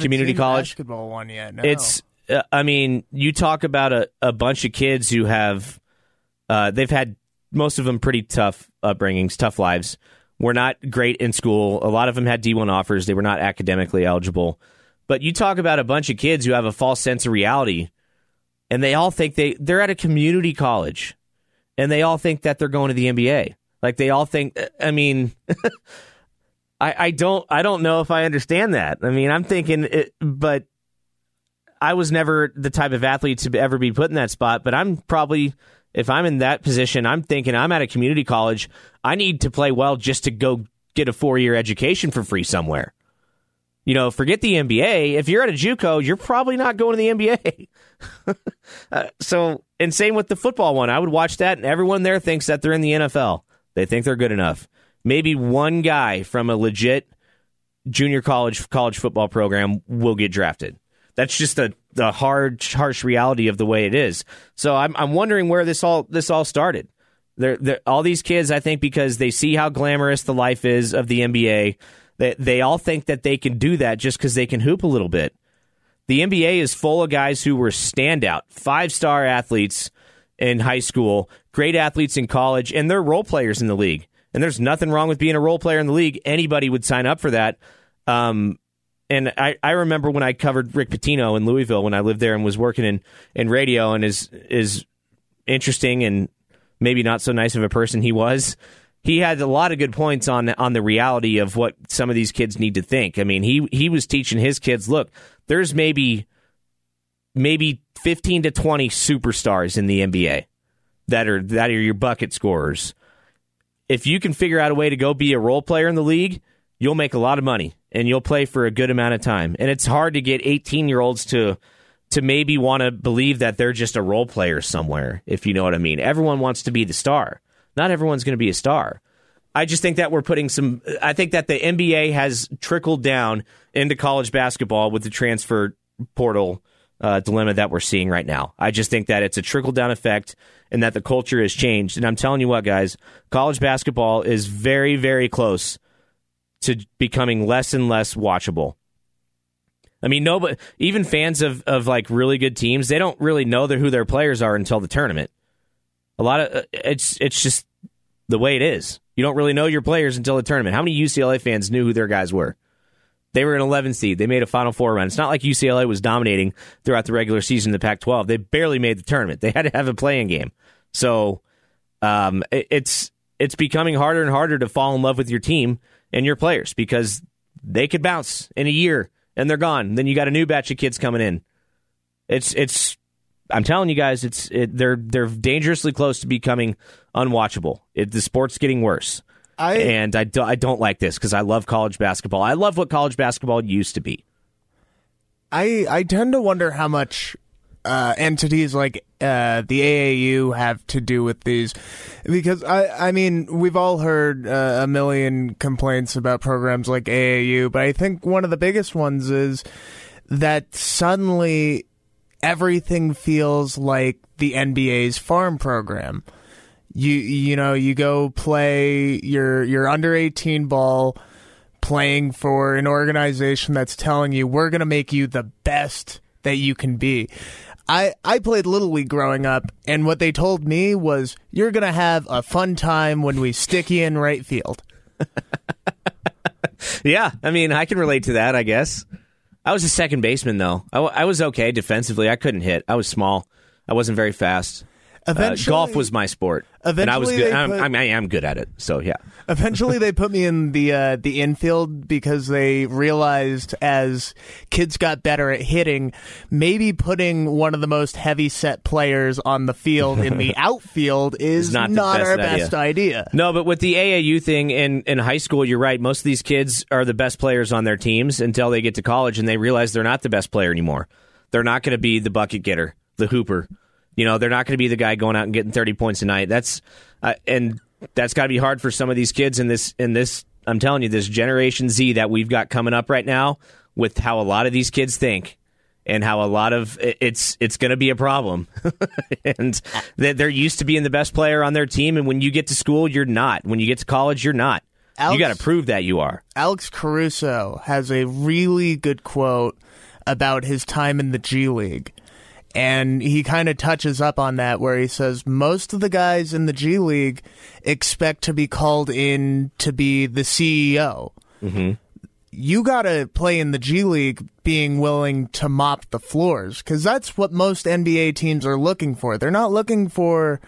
Community College basketball one yet? No. It's. Uh, I mean, you talk about a, a bunch of kids who have. Uh, they've had most of them pretty tough upbringings, tough lives. Were not great in school. A lot of them had D1 offers. They were not academically eligible. But you talk about a bunch of kids who have a false sense of reality, and they all think they they're at a community college, and they all think that they're going to the NBA. Like they all think. I mean, I I don't I don't know if I understand that. I mean, I'm thinking, it, but I was never the type of athlete to ever be put in that spot. But I'm probably if I'm in that position, I'm thinking I'm at a community college. I need to play well just to go get a four year education for free somewhere. You know, forget the NBA. If you're at a JUCO, you're probably not going to the NBA. uh, so, and same with the football one. I would watch that, and everyone there thinks that they're in the NFL. They think they're good enough. Maybe one guy from a legit junior college college football program will get drafted. That's just the the hard, harsh reality of the way it is. So I'm I'm wondering where this all this all started. They're, they're, all these kids, I think, because they see how glamorous the life is of the NBA they, they all think that they can do that just because they can hoop a little bit. The NBA is full of guys who were standout, five star athletes in high school, great athletes in college, and they're role players in the league. And there's nothing wrong with being a role player in the league. Anybody would sign up for that. Um, and I, I remember when I covered Rick Pitino in Louisville when I lived there and was working in, in radio and is is interesting and maybe not so nice of a person he was he had a lot of good points on on the reality of what some of these kids need to think. I mean, he he was teaching his kids, look, there's maybe maybe 15 to 20 superstars in the NBA that are that are your bucket scorers. If you can figure out a way to go be a role player in the league, you'll make a lot of money and you'll play for a good amount of time. And it's hard to get 18-year-olds to to maybe want to believe that they're just a role player somewhere, if you know what I mean. Everyone wants to be the star. Not everyone's going to be a star. I just think that we're putting some. I think that the NBA has trickled down into college basketball with the transfer portal uh, dilemma that we're seeing right now. I just think that it's a trickle down effect and that the culture has changed. And I'm telling you what, guys, college basketball is very, very close to becoming less and less watchable. I mean, nobody, even fans of, of like really good teams, they don't really know who their players are until the tournament. A lot of uh, it's it's just the way it is. You don't really know your players until the tournament. How many UCLA fans knew who their guys were? They were an 11 seed. They made a Final Four run. It's not like UCLA was dominating throughout the regular season in the Pac-12. They barely made the tournament. They had to have a play-in game. So um, it, it's it's becoming harder and harder to fall in love with your team and your players because they could bounce in a year and they're gone. Then you got a new batch of kids coming in. It's it's I'm telling you guys, it's it, they're they're dangerously close to becoming unwatchable. It, the sport's getting worse. I, and I, do, I don't like this because I love college basketball. I love what college basketball used to be. I I tend to wonder how much uh, entities like uh, the AAU have to do with these, because I I mean we've all heard uh, a million complaints about programs like AAU, but I think one of the biggest ones is that suddenly everything feels like the NBA's farm program. You you know you go play your your under eighteen ball playing for an organization that's telling you we're going to make you the best that you can be. I, I played Little League growing up, and what they told me was, you're going to have a fun time when we stick you in right field. yeah, I mean, I can relate to that, I guess. I was a second baseman, though. I, I was okay defensively. I couldn't hit. I was small. I wasn't very fast. Eventually, uh, golf was my sport, and I was good. Put, I'm, I am good at it. So yeah. Eventually, they put me in the uh, the infield because they realized as kids got better at hitting, maybe putting one of the most heavy set players on the field in the outfield is not, not best our idea. best idea. No, but with the AAU thing in in high school, you're right. Most of these kids are the best players on their teams until they get to college and they realize they're not the best player anymore. They're not going to be the bucket getter, the hooper you know, they're not going to be the guy going out and getting 30 points a night. That's uh, and that's got to be hard for some of these kids in this in this I'm telling you this generation Z that we've got coming up right now with how a lot of these kids think and how a lot of it's it's going to be a problem. and they're used to being the best player on their team and when you get to school you're not. When you get to college you're not. Alex, you got to prove that you are. Alex Caruso has a really good quote about his time in the G League and he kind of touches up on that where he says most of the guys in the G League expect to be called in to be the CEO. Mm-hmm. You got to play in the G League being willing to mop the floors because that's what most NBA teams are looking for. They're not looking for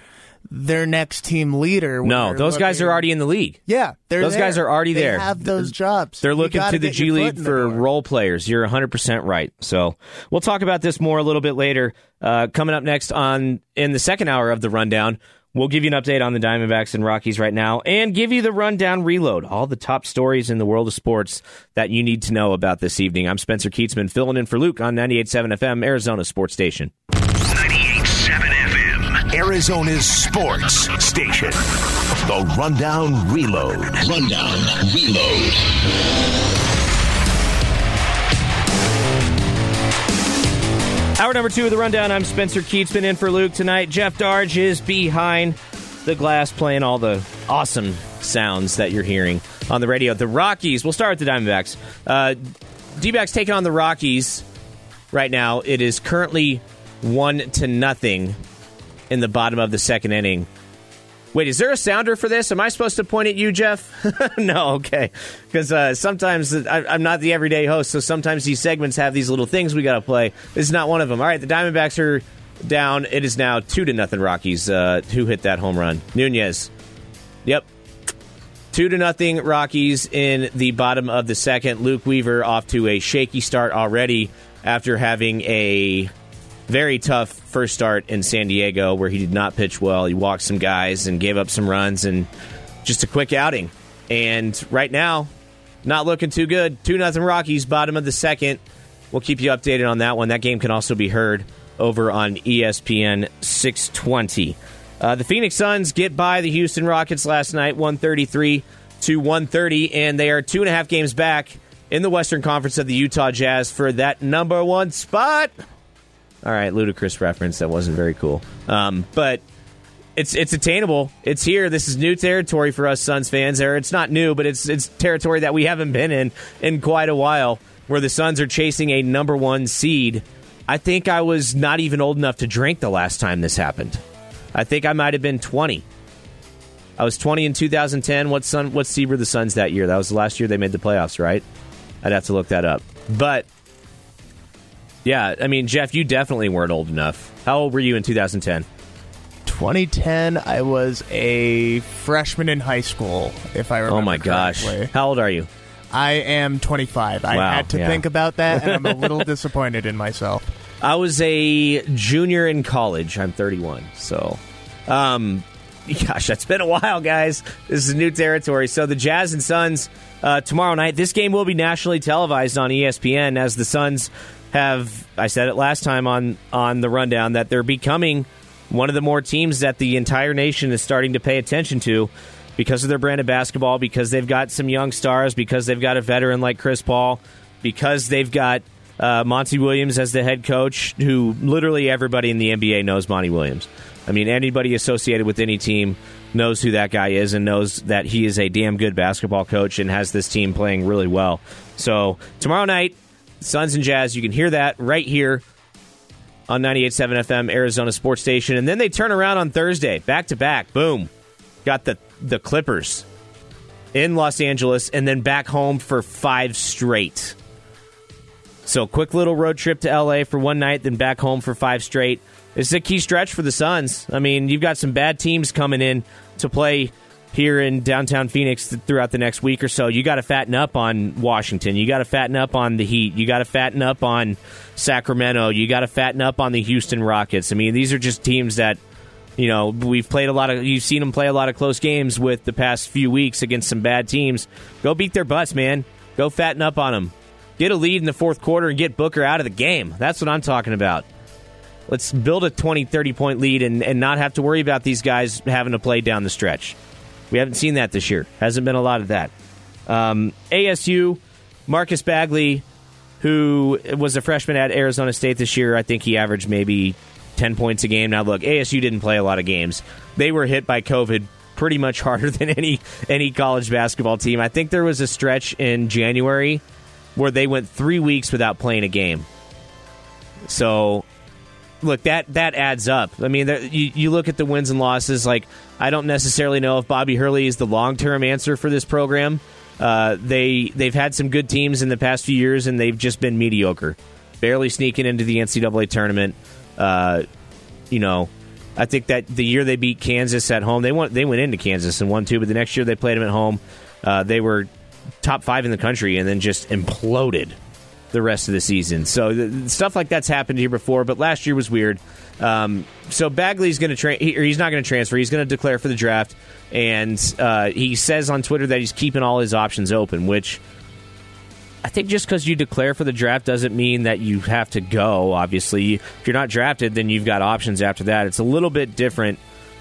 their next team leader. No, those guys are already in the league. Yeah, those there. guys are already they there. Have those jobs. They're looking to the G League for role players. You're 100 percent right. So we'll talk about this more a little bit later. Uh, coming up next on in the second hour of the rundown. We'll give you an update on the Diamondbacks and Rockies right now and give you the rundown reload, all the top stories in the world of sports that you need to know about this evening. I'm Spencer Kietzman, filling in for Luke on 98.7 FM, Arizona Sports Station. Arizona's sports station. The Rundown Reload. Rundown Reload. Hour number two of the rundown. I'm Spencer Kietzman in for Luke tonight. Jeff Darge is behind the glass playing all the awesome sounds that you're hearing on the radio. The Rockies, we'll start with the Diamondbacks. Uh, D backs taking on the Rockies right now. It is currently one to nothing in the bottom of the second inning. Wait, is there a sounder for this? Am I supposed to point at you, Jeff? no, okay. Because uh, sometimes I, am not the everyday host, so sometimes these segments have these little things we got to play. This is not one of them. All right, the Diamondbacks are down. It is now two to nothing. Rockies. Uh, who hit that home run? Nunez. Yep. Two to nothing. Rockies in the bottom of the second. Luke Weaver off to a shaky start already after having a very tough first start in San Diego where he did not pitch well. He walked some guys and gave up some runs and just a quick outing. And right now, not looking too good. 2 nothing Rockies, bottom of the second. We'll keep you updated on that one. That game can also be heard over on ESPN 620. Uh, the Phoenix Suns get by the Houston Rockets last night, 133 to 130, and they are two and a half games back in the Western Conference of the Utah Jazz for that number one spot. All right, Ludacris reference. That wasn't very cool. Um, but it's it's attainable. It's here. This is new territory for us Suns fans. Or it's not new, but it's it's territory that we haven't been in in quite a while. Where the Suns are chasing a number one seed. I think I was not even old enough to drink the last time this happened. I think I might have been 20. I was 20 in 2010. What Sun? What seed were the Suns that year? That was the last year they made the playoffs, right? I'd have to look that up. But yeah, I mean, Jeff, you definitely weren't old enough. How old were you in 2010? 2010, I was a freshman in high school, if I remember Oh my gosh. correctly. How old are you? I am 25. I had to yeah. think about that, and I'm a little disappointed in myself. I was a junior in college. I'm 31. So, um, gosh, that's been a while, guys. This is new territory. So the Jazz and Suns uh, tomorrow night. This game will be nationally televised on ESPN as the Suns have. I said it last time on on the rundown that they're becoming one of the more teams that the entire nation is starting to pay attention to because of their brand of basketball, because they've got some young stars, because they've got a veteran like Chris Paul, because they've got uh, Monty Williams as the head coach, who literally everybody in the NBA knows Monty Williams. I mean, anybody associated with any team knows who that guy is and knows that he is a damn good basketball coach and has this team playing really well. So, tomorrow night, Suns and Jazz, you can hear that right here on 98.7 FM, Arizona Sports Station. And then they turn around on Thursday, back to back. Boom. Got the, the Clippers in Los Angeles and then back home for five straight. So, quick little road trip to LA for one night, then back home for five straight. This is a key stretch for the Suns. I mean, you've got some bad teams coming in to play here in downtown Phoenix th- throughout the next week or so. You got to fatten up on Washington. You got to fatten up on the Heat. You got to fatten up on Sacramento. You got to fatten up on the Houston Rockets. I mean, these are just teams that you know we've played a lot of. You've seen them play a lot of close games with the past few weeks against some bad teams. Go beat their butts, man. Go fatten up on them. Get a lead in the fourth quarter and get Booker out of the game. That's what I'm talking about. Let's build a 20, 30 point lead and, and not have to worry about these guys having to play down the stretch. We haven't seen that this year. Hasn't been a lot of that. Um, ASU, Marcus Bagley, who was a freshman at Arizona State this year, I think he averaged maybe 10 points a game. Now, look, ASU didn't play a lot of games. They were hit by COVID pretty much harder than any any college basketball team. I think there was a stretch in January where they went three weeks without playing a game. So look that that adds up. I mean, you you look at the wins and losses. Like I don't necessarily know if Bobby Hurley is the long term answer for this program. Uh, they they've had some good teams in the past few years, and they've just been mediocre, barely sneaking into the NCAA tournament. Uh, you know, I think that the year they beat Kansas at home, they went they went into Kansas and won two, but the next year they played them at home. Uh, they were top five in the country, and then just imploded the rest of the season. So the, stuff like that's happened here before, but last year was weird. Um, so Bagley's going to tra- he, he's not going to transfer. He's going to declare for the draft, and uh, he says on Twitter that he's keeping all his options open. Which I think just because you declare for the draft doesn't mean that you have to go. Obviously, if you're not drafted, then you've got options after that. It's a little bit different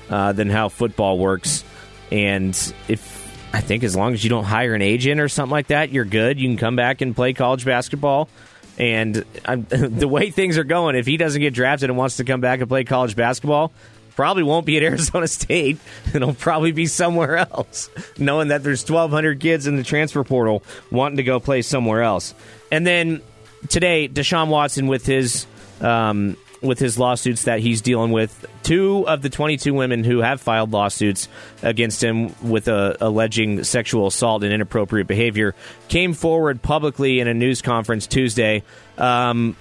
uh, than how football works, and if I think as long as you don't hire an agent or something like that, you're good. You can come back and play college basketball. And I'm, the way things are going, if he doesn't get drafted and wants to come back and play college basketball, probably won't be at Arizona State. It'll probably be somewhere else, knowing that there's 1,200 kids in the transfer portal wanting to go play somewhere else. And then today, Deshaun Watson with his um, with his lawsuits that he's dealing with. Two of the 22 women who have filed lawsuits against him with uh, alleging sexual assault and inappropriate behavior came forward publicly in a news conference Tuesday. Um,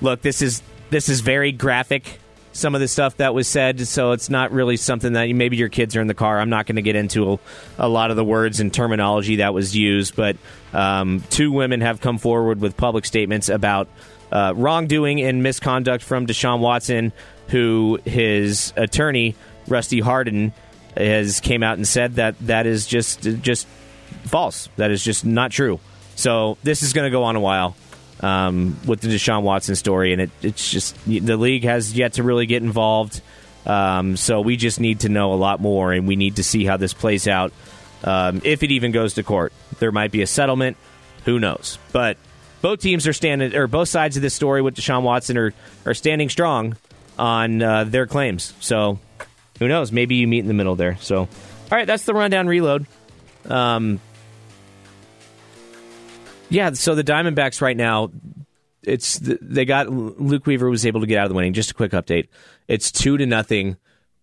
look, this is this is very graphic. Some of the stuff that was said, so it's not really something that maybe your kids are in the car. I'm not going to get into a, a lot of the words and terminology that was used, but um, two women have come forward with public statements about uh, wrongdoing and misconduct from Deshaun Watson, who his attorney Rusty Hardin has came out and said that that is just just false. That is just not true. So this is going to go on a while um, with the Deshaun Watson story, and it, it's just the league has yet to really get involved. Um, so we just need to know a lot more, and we need to see how this plays out. Um, if it even goes to court, there might be a settlement. Who knows? But both teams are standing, or both sides of this story with Deshaun Watson are are standing strong on uh, their claims. So who knows? Maybe you meet in the middle there. So, all right, that's the rundown reload. Um, yeah, so the Diamondbacks right now, it's they got Luke Weaver was able to get out of the winning. Just a quick update: it's two to nothing.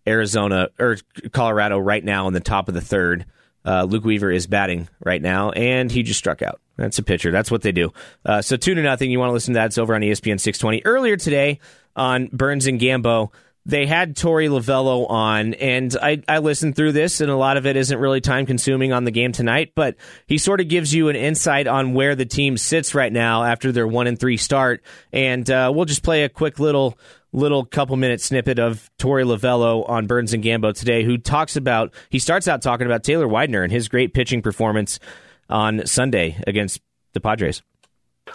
Arizona or Colorado right now in the top of the third. Uh, Luke Weaver is batting right now, and he just struck out. That's a pitcher. That's what they do. Uh, so two to nothing. You want to listen to that? It's over on ESPN 620. Earlier today on Burns and Gambo, they had Torey Lovullo on, and I, I listened through this, and a lot of it isn't really time consuming on the game tonight, but he sort of gives you an insight on where the team sits right now after their one and three start. And uh, we'll just play a quick little little couple minute snippet of Torey Lovullo on Burns and Gambo today, who talks about he starts out talking about Taylor Widener and his great pitching performance on Sunday against the Padres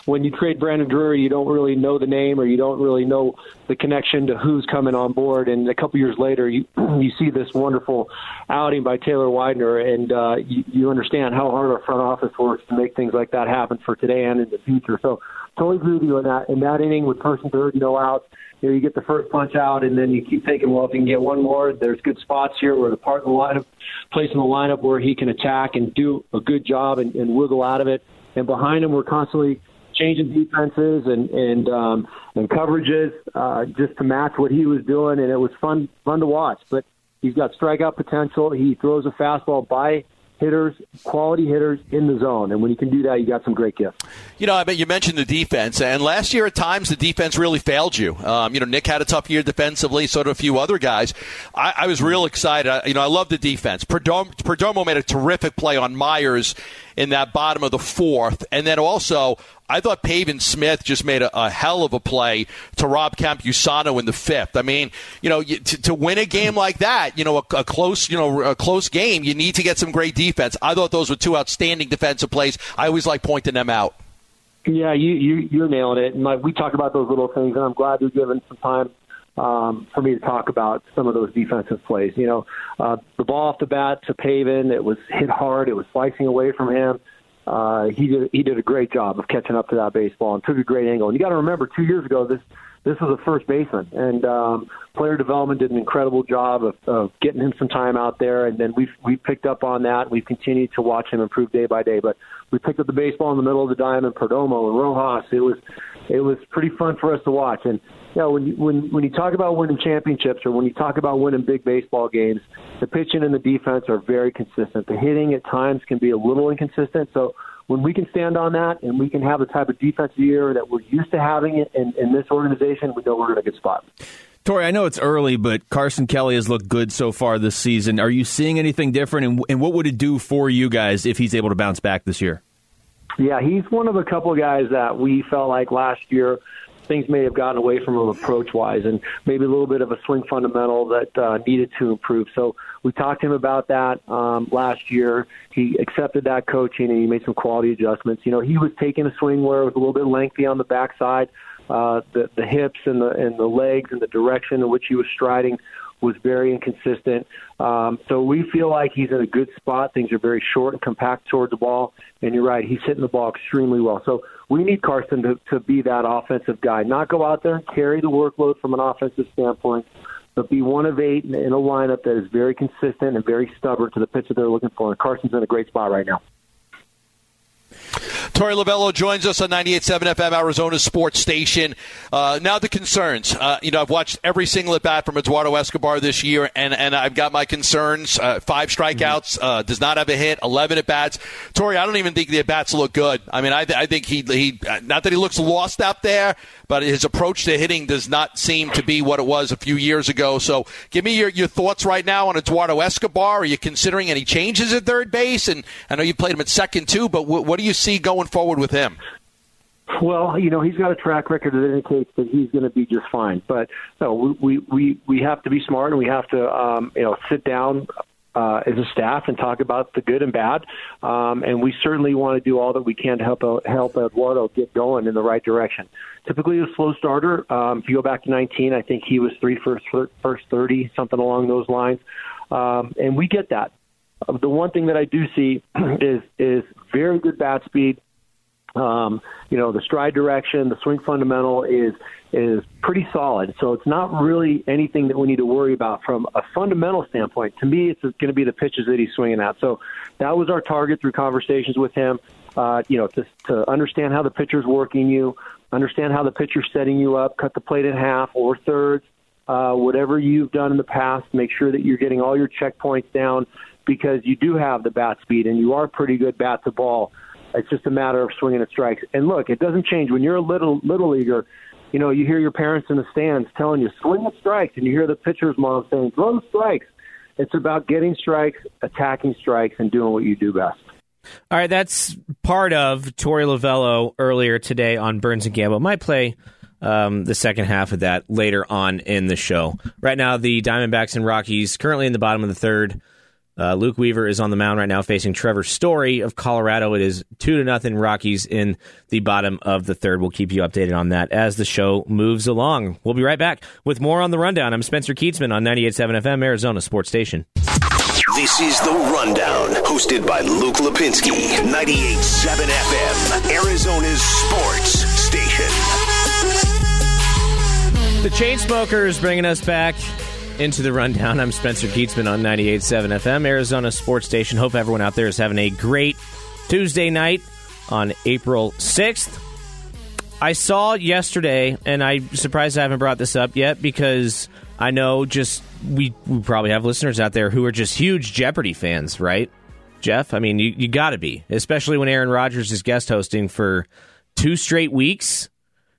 when you trade Brandon Drury, you don't really know the name or you don't really know the connection to who's coming on board. And a couple years later, you you see this wonderful outing by Taylor Widener, and uh, you, you understand how hard our front office works to make things like that happen for today and in the future. So totally agree with you in that. In that inning with Carson Third, no outs, you know, you get the first punch out, and then you keep thinking, well, if you can get one more, there's good spots here where the part of the lineup, place in the lineup where he can attack and do a good job and, and wiggle out of it. And behind him, we're constantly changing defenses and and um, and coverages uh, just to match what he was doing, and it was fun fun to watch. But he's got strikeout potential. He throws a fastball by hitters, quality hitters in the zone. And when you can do that, you got some great gifts. You know, I mean, you mentioned the defense, and last year at times the defense really failed you. Um, you know, Nick had a tough year defensively, so did a few other guys. I, I was real excited. I, you know, I love the defense. Perdomo, Perdomo made a terrific play on Myers in that bottom of the fourth, and then also I thought Pavin Smith just made a, a, hell of a play to Rob Campusano in the fifth. I mean, you know, to, to win a game like that, you know, a, a, close, you know, a close game, you need to get some great defense. I thought those were two outstanding defensive plays. I always like pointing them out. Yeah, you you you're nailing it, and like we talk about those little things, and I'm glad you're giving some time um, for me to talk about some of those defensive plays. You know, uh, the ball off the bat to Pavin, it was hit hard, it was slicing away from him uh, he did he did a great job of catching up to that baseball and took a great angle. And you got to remember, two years ago, this this was a first baseman, and um, player development did an incredible job of, of getting him some time out there. And then we've we've picked up on that. We've continued to watch him improve day by day. But we picked up the baseball in the middle of the diamond, Perdomo and Rojas. It was it was pretty fun for us to watch. And you know, when you, when when you talk about winning championships or when you talk about winning big baseball games, the pitching and the defense are very consistent. The hitting at times can be a little inconsistent. So when we can stand on that and we can have the type of defensive year that we're used to having it in, in this organization, we know we're in a good spot. Torey, I know it's early, but Carson Kelly has looked good so far this season. Are you seeing anything different, and, and what would it do for you guys if he's able to bounce back this year? Yeah, he's one of a couple guys that we felt like last year things may have gotten away from him approach wise and maybe a little bit of a swing fundamental that uh, needed to improve. So we talked to him about that um, last year. He accepted that coaching and he made some quality adjustments. You know, he was taking a swing where it was a little bit lengthy on the backside. Uh, the, the hips and the and the legs and the direction in which he was striding was very inconsistent. Um, so we feel like he's in a good spot. Things are very short and compact towards the ball. And you're right, he's hitting the ball extremely well. So we need Carson to, to be that offensive guy, not go out there and carry the workload from an offensive standpoint, but be one of eight in a lineup that is very consistent and very stubborn to the pitch that they're looking for. And Carson's in a great spot right now. Torey Lovullo joins us on 98.7 FM, Arizona Sports Station. Uh, now the concerns. Uh, you know, I've watched every single at bat from Eduardo Escobar this year, and, and I've got my concerns. Uh, five strikeouts, uh, does not have a hit, 11 at bats. Torey, I don't even think the at bats look good. I mean, I, th- I think he, he, not that he looks lost out there, but his approach to hitting does not seem to be what it was a few years ago. So give me your, your thoughts right now on Eduardo Escobar. Are you considering any changes at third base? And I know you played him at second too, but w- what do you see going forward with him? Well, you know, he's got a track record that indicates that he's going to be just fine. But no, we we we have to be smart and we have to um, you know sit down uh, as a staff and talk about the good and bad. Um, and we certainly want to do all that we can to help out, help Eduardo get going in the right direction. Typically, a slow starter. Um, if you go back to 19, I think he was three first first 30, something along those lines. Um, and we get that. Uh, the one thing that I do see is is very good bat speed, Um, you know, the stride direction, the swing fundamental is is pretty solid. So it's not really anything that we need to worry about from a fundamental standpoint. To me, it's going to be the pitches that he's swinging at. So that was our target through conversations with him. Uh, you know, to, to understand how the pitcher's working you, understand how the pitcher's setting you up, cut the plate in half or thirds, uh, whatever you've done in the past. Make sure that you're getting all your checkpoints down because you do have the bat speed and you are pretty good bat to ball. It's just a matter of swinging at strikes. And look, it doesn't change when you're a little little leaguer. You know, you hear your parents in the stands telling you swing at strikes, and you hear the pitcher's mom saying throw strikes. It's about getting strikes, attacking strikes, and doing what you do best. All right, that's part of Torey Lovullo earlier today on Burns and Gambo. Might play um, the second half of that later on in the show. Right now, the Diamondbacks and Rockies currently in the bottom of the third. Uh, Luke Weaver is on the mound right now facing Trevor Story of Colorado. It is two to nothing Rockies in the bottom of the third. We'll keep you updated on that as the show moves along. We'll be right back with more on the rundown. I'm Spencer Kietzman on 98.7 FM, Arizona Sports Station. This is The Rundown, hosted by Luke Lapinski, 98.7 FM, Arizona's sports station. The Chainsmokers bringing us back into the rundown. I'm Spencer Kietzman on 98.7 FM, Arizona Sports Station. Hope everyone out there is having a great Tuesday night on April 6th. I saw yesterday, and I'm surprised I haven't brought this up yet because I know just we, we probably have listeners out there who are just huge Jeopardy fans, right? Jeff, I mean, you, you got to be, especially when Aaron Rodgers is guest hosting for two straight weeks.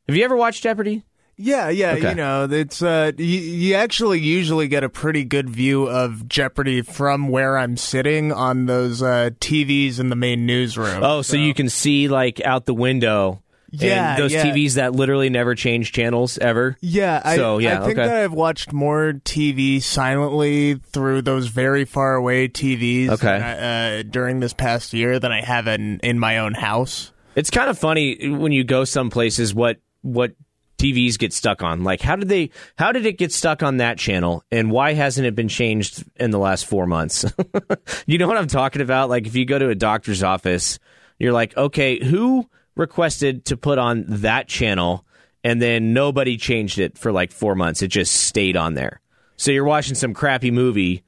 Have you ever watched Jeopardy? Yeah, yeah, Okay. you know, it's uh you, you actually usually get a pretty good view of Jeopardy from where I'm sitting on those uh TVs in the main newsroom. Oh, so, you can see like out the window. Yeah, and those yeah. TVs that literally never change channels ever. Yeah, I, So, yeah, I think okay. that I've watched more TV silently through those very far away TVs Okay. uh, during this past year than I have in, in my own house. It's kind of funny when you go some places what what TVs get stuck on. Like how did they how did it get stuck on that channel and why hasn't it been changed in the last 4 months? you know what I'm talking about? Like if you go to a doctor's office, you're like, "Okay, who requested to put on that channel?" And then nobody changed it for like 4 months. It just stayed on there. So you're watching some crappy movie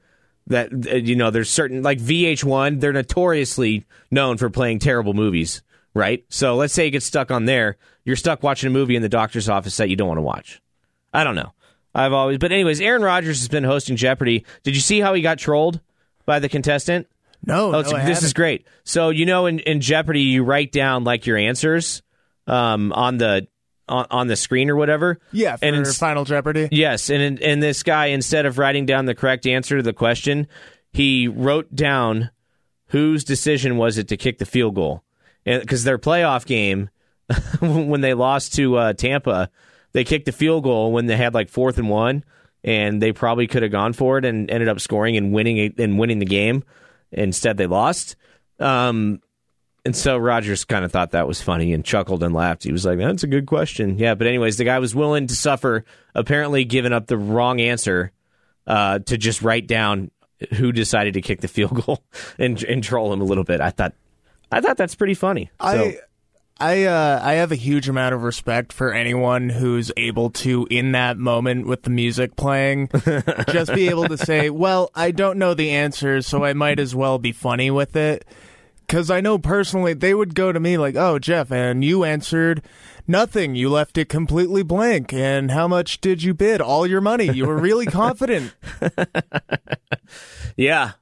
that uh, you know there's certain like VH1 they're notoriously known for playing terrible movies right? So let's say you get stuck on there. You're stuck watching a movie in the doctor's office that you don't want to watch. I don't know. I've always but anyways Aaron Rodgers has been hosting Jeopardy. Did you see how he got trolled by the contestant? No, Oh, no, this is great. So you know, in, in Jeopardy, you write down like your answers um, on the on, on the screen or whatever. Yeah, for and ins- Final Jeopardy. Yes, and and this guy instead of writing down the correct answer to the question, he wrote down whose decision was it to kick the field goal, because their playoff game when they lost to uh, Tampa, they kicked the field goal when they had like fourth and one, and they probably could have gone for it and ended up scoring and winning and winning the game. Instead, they lost. Um, and so Rodgers kind of thought that was funny and chuckled and laughed. He was like, "That's a good question." Yeah, but anyways, the guy was willing to suffer, apparently giving up the wrong answer uh, to just write down who decided to kick the field goal and and troll him a little bit. I thought, I thought that's pretty funny. So, I I uh, I have a huge amount of respect for anyone who's able to, in that moment with the music playing, just be able to say, "Well, I don't know the answers, so I might as well be funny with it." Because I know personally, they would go to me like, "Oh, Jeff, and you answered." Nothing. You left it completely blank. And how much did you bid? All your money. You were really confident. yeah.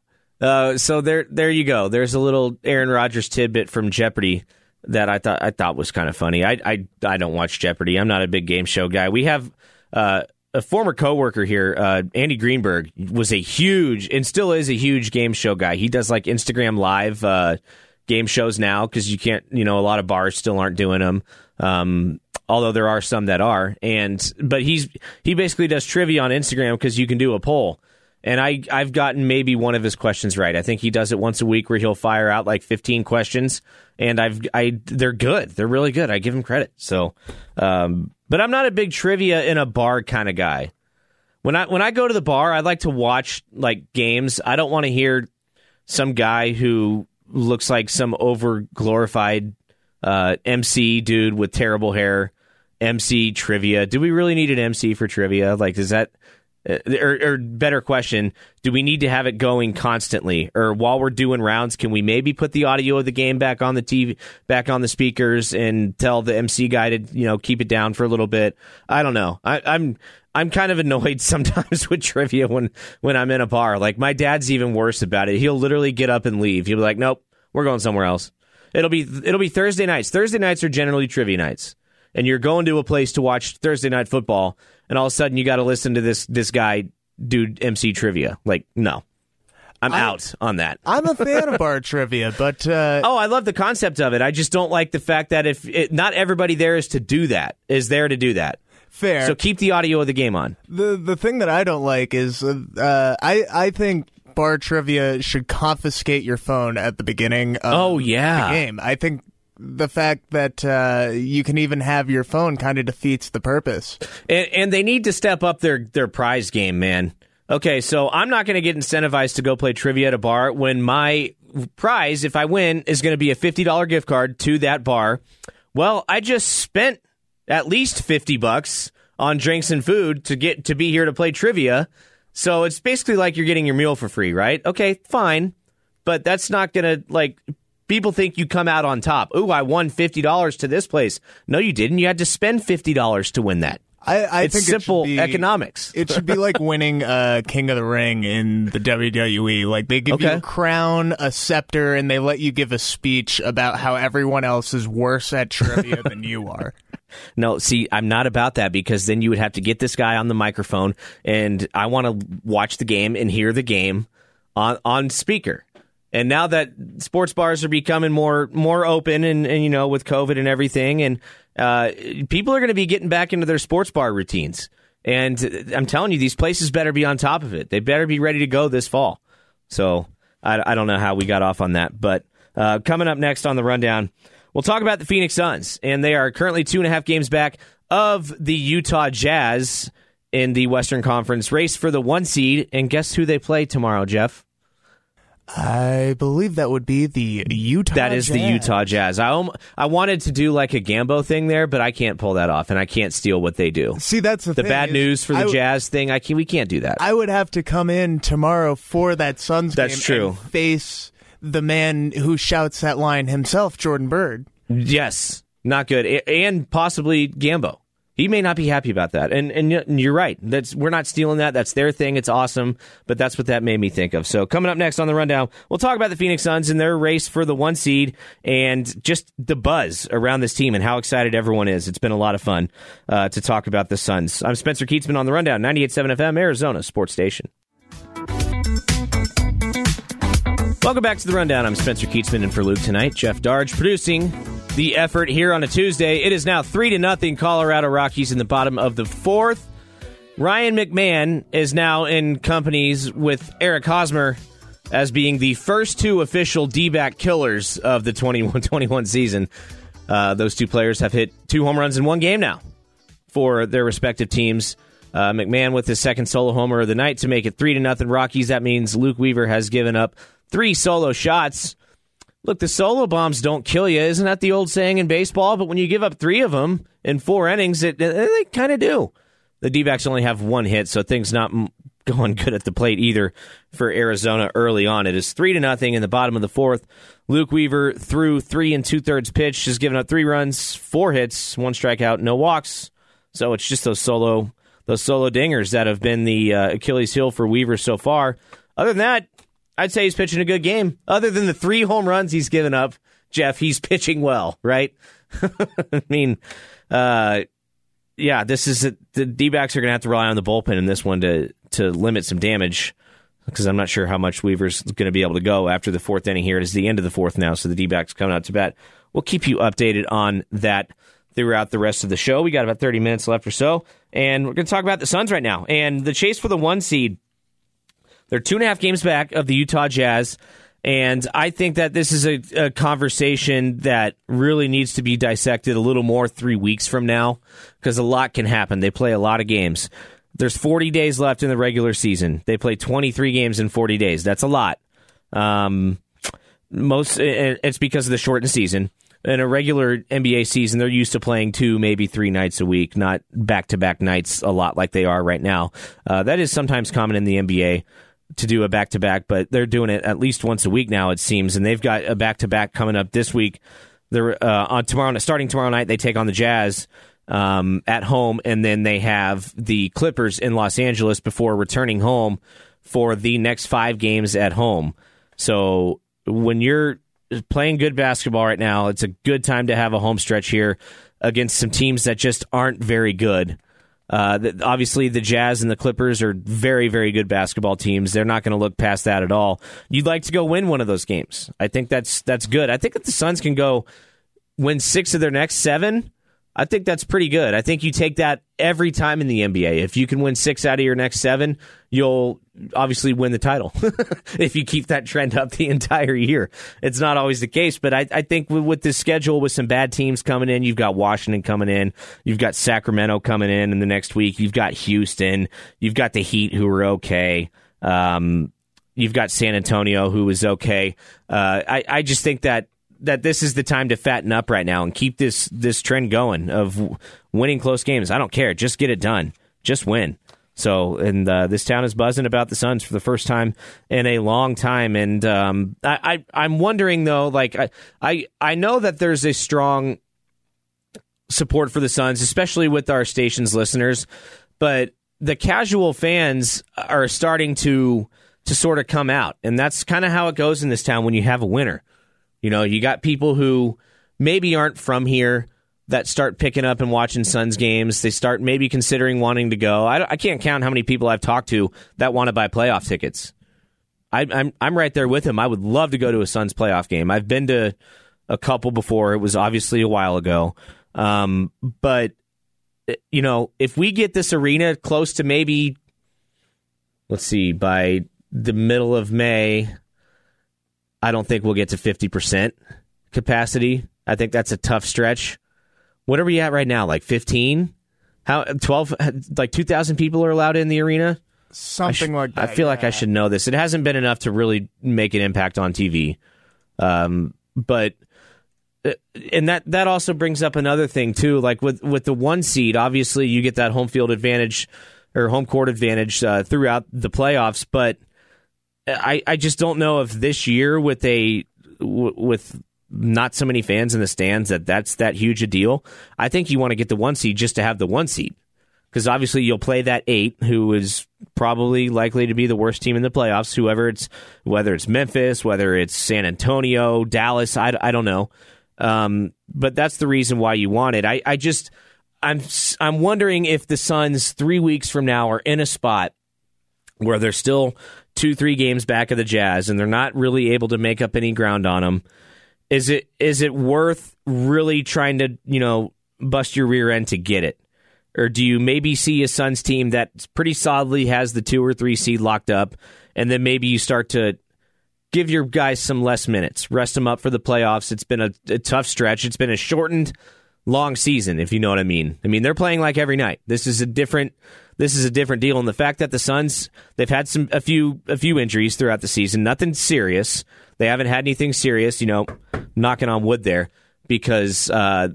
Uh, so there, there you go. There's a little Aaron Rodgers tidbit from Jeopardy that I thought I thought was kind of funny. I, I I don't watch Jeopardy. I'm not a big game show guy. We have uh, a former coworker here, uh, Andy Greenberg, was a huge and still is a huge game show guy. He does like Instagram live uh, game shows now because you can't, you know, a lot of bars still aren't doing them. Um, although there are some that are, and but he's he basically does trivia on Instagram because you can do a poll. And I, I've gotten maybe one of his questions right. I think he does it once a week where he'll fire out like 15 questions, and I've, I, they're good. They're really good. I give him credit. So, um, but I'm not a big trivia in a bar kind of guy. When I, when I go to the bar, I like to watch like games. I don't want to hear some guy who looks like some over glorified uh, MC dude with terrible hair, MC trivia. Do we really need an MC for trivia? Like, is that Uh, or, or, better question, do we need to have it going constantly? Or while we're doing rounds, can we maybe put the audio of the game back on the TV, back on the speakers, and tell the MC guy to you know keep it down for a little bit? I don't know. I, I'm I'm kind of annoyed sometimes with trivia when when I'm in a bar. Like my dad's even worse about it. He'll literally get up and leave. He'll be like, "Nope, we're going somewhere else." It'll be it'll be Thursday nights. Thursday nights are generally trivia nights, and you're going to a place to watch Thursday night football and all of a sudden you got to listen to this this guy do MC trivia. Like, no. I'm, I'm out on that. I'm a fan of bar trivia, but uh, oh, I love the concept of it. I just don't like the fact that if it, not everybody there is to do that, is there to do that. Fair. So keep the audio of the game on. The the thing that I don't like is uh, I I think bar trivia should confiscate your phone at the beginning. Of oh yeah, the game. I think the fact that uh, you can even have your phone kind of defeats the purpose. And, and, they need to step up their their prize game, man. Okay, so I'm not going to get incentivized to go play trivia at a bar when my prize, if I win, is going to be a fifty dollar gift card to that bar. Well, I just spent at least fifty bucks on drinks and food to get to be here to play trivia. So it's basically like you're getting your meal for free, right? Okay, fine. But that's not going to like people think you come out on top. Ooh, I won fifty dollars to this place. No, you didn't. You had to spend fifty dollars to win that. I, I it's think simple it be, economics. It should be like winning uh, King of the Ring in the WWE. Like they give okay. you a crown, a scepter, and they let you give a speech about how everyone else is worse at trivia than you are. No, see, I'm not about that because then you would have to get this guy on the microphone, and I want to watch the game and hear the game on on speaker. And now that sports bars are becoming more more open, and, and you know with COVID and everything, and uh, people are going to be getting back into their sports bar routines. And I'm telling you, these places better be on top of it. They better be ready to go this fall. So I, I don't know how we got off on that, but uh, coming up next on the rundown, we'll talk about the Phoenix Suns, and they are currently two and a half games back of the Utah Jazz in the Western Conference race for the one seed. And guess who they play tomorrow, Jeff? I believe that would be the Utah. That is Jazz. the Utah Jazz. I I wanted to do like a Gambo thing there, but I can't pull that off, and I can't steal what they do. See, that's the, the thing, bad news for the w- Jazz thing. I can we can't do that. I would have to come in tomorrow for that Suns that's game. true. face the man who shouts that line himself, Jordan Bird. Yes, not good, and possibly Gambo he may not be happy about that. And and you're right. That's we're not stealing that. That's their thing. It's awesome. But that's what that made me think of. So coming up next on the rundown, we'll talk about the Phoenix Suns and their race for the one seed and just the buzz around this team and how excited everyone is. It's been a lot of fun uh, to talk about the Suns. I'm Spencer Kietzman on the rundown, 98.7 FM, Arizona Sports Station. Welcome back to the rundown. I'm Spencer Kietzman, and for Luke tonight, Jeff Darge producing the effort here on a Tuesday. It is now three to nothing. Colorado Rockies in the bottom of the fourth. Ryan McMahon is now in companies with Eric Hosmer as being the first two official D-back killers of the 21-21 season. Uh, those two players have hit two home runs in one game now for their respective teams. Uh, McMahon with his second solo homer of the night to make it three to nothing Rockies. That means Luke Weaver has given up three solo shots. Look, the solo bombs don't kill you. Isn't that the old saying in baseball? But when you give up three of them in four innings, it, they kind of do. The D backs only have one hit, so things not going good at the plate either for Arizona early on. It is three to nothing in the bottom of the fourth. Luke Weaver threw three and two thirds pitch, has given up three runs, four hits, one strikeout, no walks. So it's just those solo those solo dingers that have been the uh, Achilles heel for Weaver so far. Other than that, I'd say he's pitching a good game. Other than the three home runs he's given up, Jeff, he's pitching well, right? I mean, uh, yeah, this is a, the D backs are going to have to rely on the bullpen in this one to to limit some damage because I'm not sure how much Weaver's going to be able to go after the fourth inning here. It is the end of the fourth now, so the D backs coming out to bat. We'll keep you updated on that throughout the rest of the show. We got about 30 minutes left or so, and we're going to talk about the Suns right now and the chase for the one seed. They're two and a half games back of the Utah Jazz. And I think that this is a, a, conversation that really needs to be dissected a little more three weeks from now because a lot can happen. They play a lot of games. There's 40 days left in the regular season. They play 23 games in 40 days. That's a lot. Um, most it's because of the shortened season. in a regular NBA season, they're used to playing two, maybe three nights a week, not back to back nights a lot like they are right now. Uh, that is sometimes common in the NBA to do a back to back, but they're doing it at least once a week now, it seems. And they've got a back to back coming up this week. They're uh, on tomorrow, starting tomorrow night. They take on the Jazz um, at home, and then they have the Clippers in Los Angeles before returning home for the next five games at home. So when you're playing good basketball right now, it's a good time to have a home stretch here against some teams that just aren't very good. Uh, the, obviously, the Jazz and the Clippers are very, very good basketball teams. They're not going to look past that at all. You'd like to go win one of those games. I think that's that's good. I think that the Suns can go win six of their next seven, I think that's pretty good. I think you take that every time in the NBA. If you can win six out of your next seven, you'll obviously win the title. if you keep that trend up the entire year, it's not always the case. But I, I think with, with this schedule, with some bad teams coming in, you've got Washington coming in, you've got Sacramento coming in in the next week, you've got Houston, you've got the Heat who are okay. Um, you've got San Antonio who is okay. Uh, I, I just think that that this is the time to fatten up right now and keep this this trend going of winning close games. I don't care, just get it done, just win. So, and uh, this town is buzzing about the Suns for the first time in a long time. And um, I, I, am wondering though, like I, I, I know that there's a strong support for the Suns, especially with our station's listeners, but the casual fans are starting to to sort of come out, and that's kind of how it goes in this town when you have a winner. You know, you got people who maybe aren't from here that start picking up and watching Suns games. They start maybe considering wanting to go. I, I can't count how many people I've talked to that want to buy playoff tickets. I, am I'm, I'm right there with him. I would love to go to a Suns playoff game. I've been to a couple before. It was obviously a while ago, um, but you know, if we get this arena close to maybe, let's see, by the middle of May, I don't think we'll get to 50% capacity. I think that's a tough stretch. What are we at right now? Like 15? How 12 like 2000 people are allowed in the arena? Something sh- like that. I feel yeah. like I should know this. It hasn't been enough to really make an impact on TV. Um, but uh, and that that also brings up another thing too like with with the one seed obviously you get that home field advantage or home court advantage uh, throughout the playoffs but I, I just don't know if this year with a with not so many fans in the stands that that's that huge a deal. I think you want to get the one seed just to have the one seed because obviously you'll play that eight who is probably likely to be the worst team in the playoffs. Whoever it's whether it's Memphis, whether it's San Antonio, Dallas, I, I don't know. Um, but that's the reason why you want it. I, I just I'm I'm wondering if the Suns three weeks from now are in a spot where they're still two, three games back of the Jazz, and they're not really able to make up any ground on them. Is it is it worth really trying to you know bust your rear end to get it, or do you maybe see a Suns team that pretty solidly has the two or three seed locked up, and then maybe you start to give your guys some less minutes, rest them up for the playoffs. It's been a, a tough stretch. It's been a shortened long season, if you know what I mean. I mean, they're playing like every night. This is a different this is a different deal. And the fact that the Suns they've had some a few a few injuries throughout the season, nothing serious. They haven't had anything serious, you know, knocking on wood there because uh,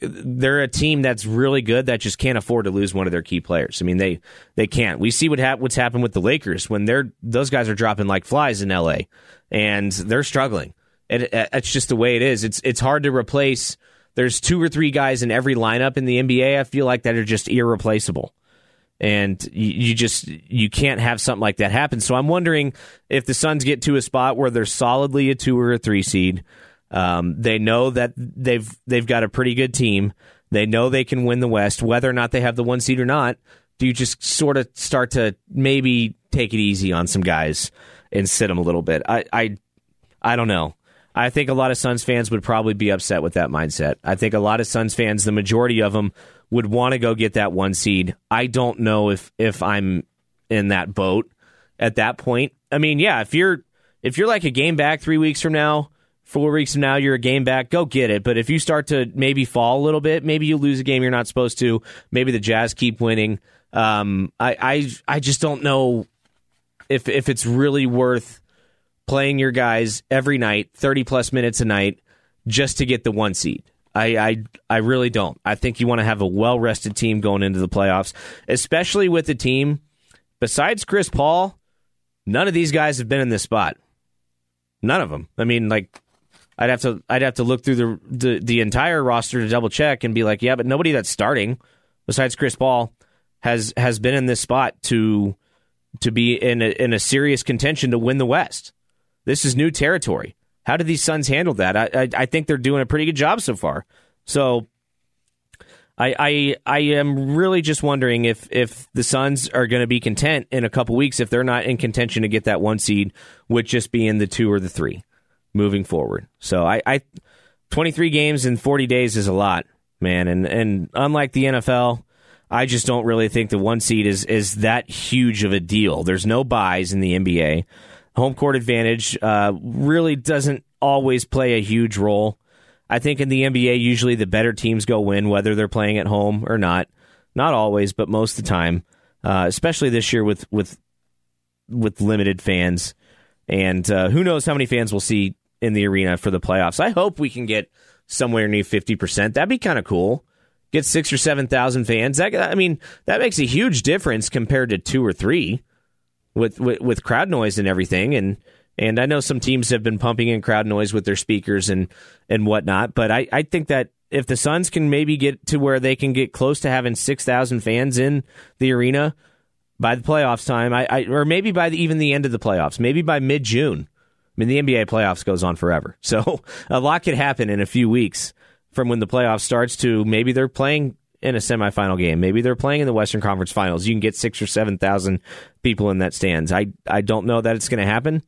they're a team that's really good that just can't afford to lose one of their key players. I mean, they they can't. We see what what's happened with the Lakers when they're those guys are dropping like flies in L.A. and they're struggling. It, it's just the way it is. It's it's hard to replace. There's two or three guys in every lineup in the NBA. I feel like that are just irreplaceable and you, just you can't have something like that happen. So I'm wondering if the Suns get to a spot where they're solidly a two or a three seed. Um, they know that they've they've got a pretty good team. They know they can win the West, whether or not they have the one seed or not. Do you just sort of start to maybe take it easy on some guys and sit them a little bit? I I, I don't know. I think a lot of Suns fans would probably be upset with that mindset. I think a lot of Suns fans, the majority of them, would want to go get that one seed. I don't know if if I'm in that boat at that point. I mean, yeah, if you're if you're like a game back three weeks from now, four weeks from now, you're a game back, go get it. But if you start to maybe fall a little bit, maybe you lose a game you're not supposed to. Maybe the Jazz keep winning. Um, I, I I just don't know if if it's really worth playing your guys every night, 30 plus minutes a night, just to get the one seed. I, I I really don't. I think you want to have a well rested team going into the playoffs, especially with the team. Besides Chris Paul, none of these guys have been in this spot. None of them. I mean, like I'd have to I'd have to look through the the, the entire roster to double check and be like, yeah, but nobody that's starting besides Chris Paul has has been in this spot to to be in a, in a serious contention to win the West. This is new territory. How did these Suns handle that? I, I, I think they're doing a pretty good job so far. So I I I am really just wondering if if the Suns are going to be content in a couple weeks if they're not in contention to get that one seed with just being the two or the three moving forward. So I, I 23 games in 40 days is a lot, man, and and unlike the NFL, I just don't really think the one seed is is that huge of a deal. There's no byes in the NBA home court advantage uh, really doesn't always play a huge role. I think in the NBA, usually the better teams go win, whether they're playing at home or not. Not always, but most of the time. Uh, especially this year with with with limited fans, and uh, who knows how many fans we'll see in the arena for the playoffs. I hope we can get somewhere near fifty percent. That'd be kind of cool. Get six or seven thousand fans. That I mean, that makes a huge difference compared to two or three with, with, with crowd noise and everything. And and I know some teams have been pumping in crowd noise with their speakers and and whatnot. But I, I think that if the Suns can maybe get to where they can get close to having six thousand fans in the arena by the playoffs time, I, I or maybe by the, even the end of the playoffs, maybe by mid June. I mean, the NBA playoffs goes on forever, so a lot could happen in a few weeks from when the playoffs starts to maybe they're playing in a semifinal game. Maybe they're playing in the Western Conference Finals. You can get six or seven thousand people in that stands. I I don't know that it's going to happen.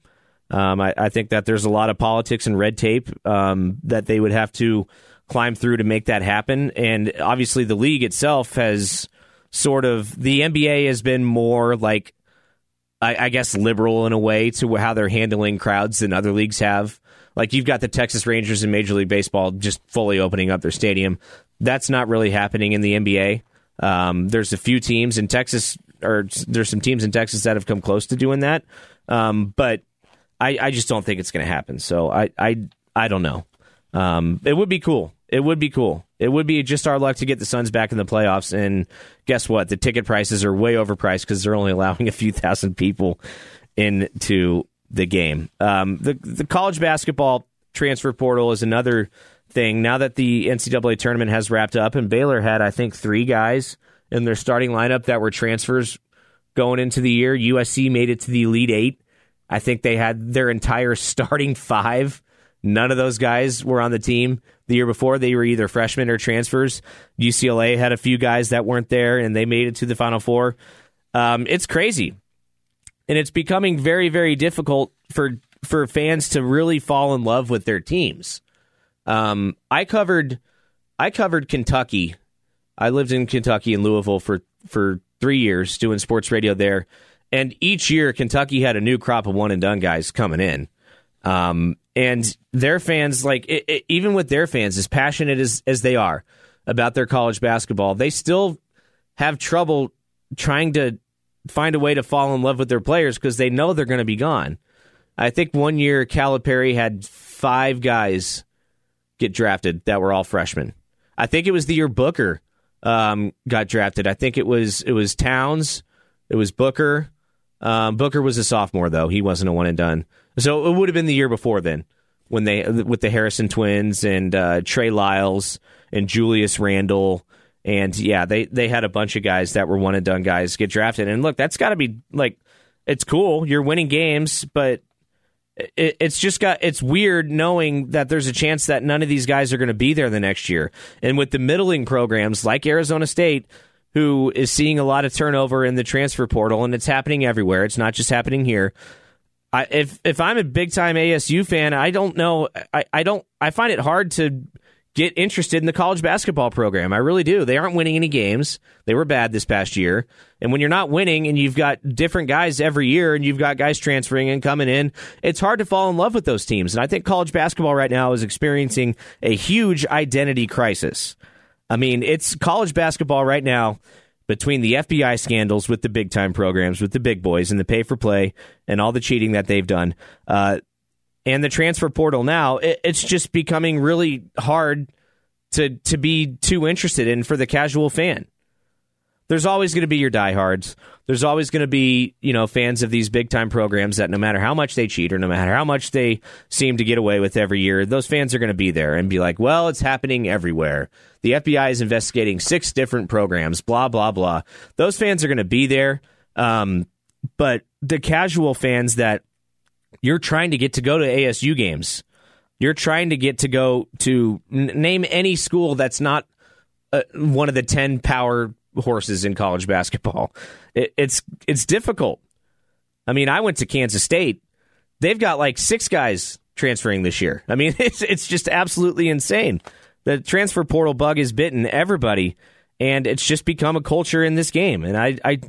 Um, I, I, think that there's a lot of politics and red tape um, that they would have to climb through to make that happen. And obviously, the league itself has sort of the NBA has been more like I, I guess liberal in a way to how they're handling crowds than other leagues have. Like you've got the Texas Rangers in Major League Baseball just fully opening up their stadium. That's not really happening in the NBA. Um, there's a few teams in Texas, or there's some teams in Texas that have come close to doing that, um, but I, I, just don't think it's going to happen. So I, I, I don't know. Um, it would be cool. It would be cool. It would be just our luck to get the Suns back in the playoffs. And guess what? The ticket prices are way overpriced because they're only allowing a few thousand people into the game. Um, the the college basketball transfer portal is another thing. Now that the NCAA tournament has wrapped up, and Baylor had, I think, three guys in their starting lineup that were transfers going into the year. USC made it to the Elite Eight. I think they had their entire starting five. None of those guys were on the team the year before. They were either freshmen or transfers. UCLA had a few guys that weren't there, and they made it to the Final Four. Um, it's crazy, and it's becoming very, very difficult for for fans to really fall in love with their teams. Um, I covered I covered Kentucky. I lived in Kentucky in Louisville for for three years doing sports radio there, and each year Kentucky had a new crop of one and done guys coming in. Um, and their fans, like it, it, even with their fans, as passionate as as they are about their college basketball, they still have trouble trying to find a way to fall in love with their players because they know they're going to be gone. I think one year Calipari had five guys get drafted that were all freshmen. I think it was the year Booker um, got drafted. I think it was it was Towns, it was Booker. Um, Booker was a sophomore though; he wasn't a one and done. So it would have been the year before then when they with the Harrison twins and uh, Trey Lyles and Julius Randle. And yeah, they, they had a bunch of guys that were one and done guys get drafted. And look, that's got to be like, it's cool. You're winning games, but it, it's just got it's weird knowing that there's a chance that none of these guys are going to be there the next year. And with the middling programs like Arizona State, who is seeing a lot of turnover in the transfer portal, and it's happening everywhere. It's not just happening here. I, if if I'm a big time ASU fan, I don't know. I, I don't. I find it hard to get interested in the college basketball program. I really do. They aren't winning any games. They were bad this past year. And when you're not winning and you've got different guys every year and you've got guys transferring and coming in, it's hard to fall in love with those teams. And I think college basketball right now is experiencing a huge identity crisis. I mean, it's college basketball right now between the FBI scandals with the big time programs, with the big boys and the pay for play and all the cheating that they've done. Uh, and the transfer portal now, it, it's just becoming really hard to to be too interested in for the casual fan. There's always going to be your diehards. There's always going to be, you know, fans of these big time programs that no matter how much they cheat or no matter how much they seem to get away with every year, those fans are going to be there and be like, well, it's happening everywhere. The FBI is investigating six different programs, blah, blah, blah. Those fans are going to be there. Um, but the casual fans that you're trying to get to go to ASU games, you're trying to get to go to n- name any school that's not uh, one of the 10 power horses in college basketball. It, it's it's difficult. I mean, I went to Kansas State. They've got like six guys transferring this year. I mean, it's it's just absolutely insane. The transfer portal bug is bitten everybody, and it's just become a culture in this game. And I I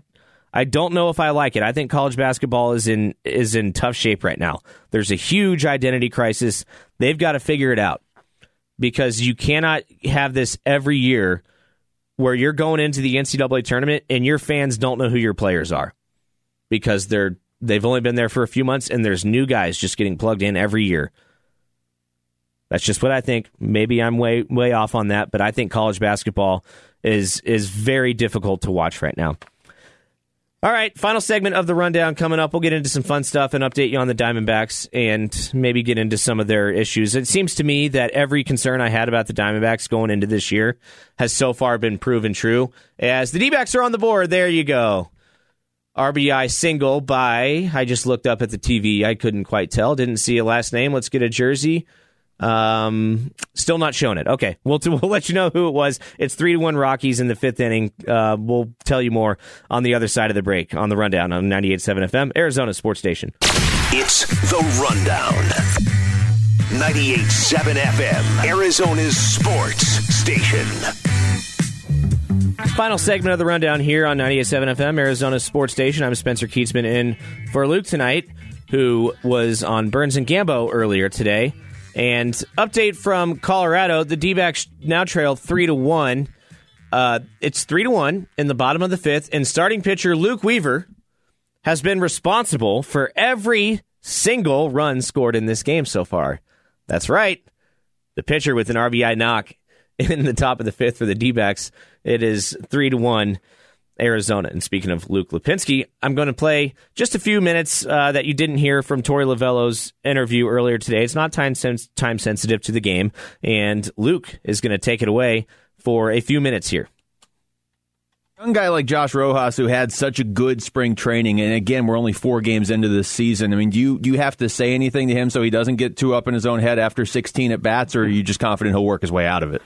I don't know if I like it. I think college basketball is in is in tough shape right now. There's a huge identity crisis. They've got to figure it out because you cannot have this every year where you're going into the NCAA tournament and your fans don't know who your players are because they're they've only been there for a few months and there's new guys just getting plugged in every year. That's just what I think. Maybe I'm way way off on that, but I think college basketball is is very difficult to watch right now. All right, final segment of the rundown coming up. We'll get into some fun stuff and update you on the Diamondbacks and maybe get into some of their issues. It seems to me that every concern I had about the Diamondbacks going into this year has so far been proven true. As the D backs are on the board, there you go. RBI single by, I just looked up at the TV. I couldn't quite tell. Didn't see a last name. Let's get a jersey. Um, still not showing it. Okay, we'll we'll let you know who it was. It's three to one Rockies in the fifth inning. Uh, we'll tell you more on the other side of the break on the rundown on 98.7 FM, Arizona Sports Station. It's the rundown. 98.7 FM, Arizona's sports station. Final segment of the rundown here on 98.7 FM, Arizona Sports Station. I'm Spencer Kietzman in for Luke tonight, who was on Burns and Gambo earlier today. And update from Colorado: the D-backs now trail three to one. Uh, it's three to one in the bottom of the fifth, and starting pitcher Luke Weaver has been responsible for every single run scored in this game so far. That's right, the pitcher with an RBI knock in the top of the fifth for the D-backs. It is three to one. Arizona. And speaking of Luke Lapinski, I'm going to play just a few minutes uh, that you didn't hear from Torey Lovullo's interview earlier today. It's not time time sensitive to the game, and Luke is going to take it away for a few minutes here. Young guy like Josh Rojas, who had such a good spring training, and again, we're only four games into this season. I mean, do you do you have to say anything to him so he doesn't get too up in his own head after 16 at bats, or are you just confident he'll work his way out of it?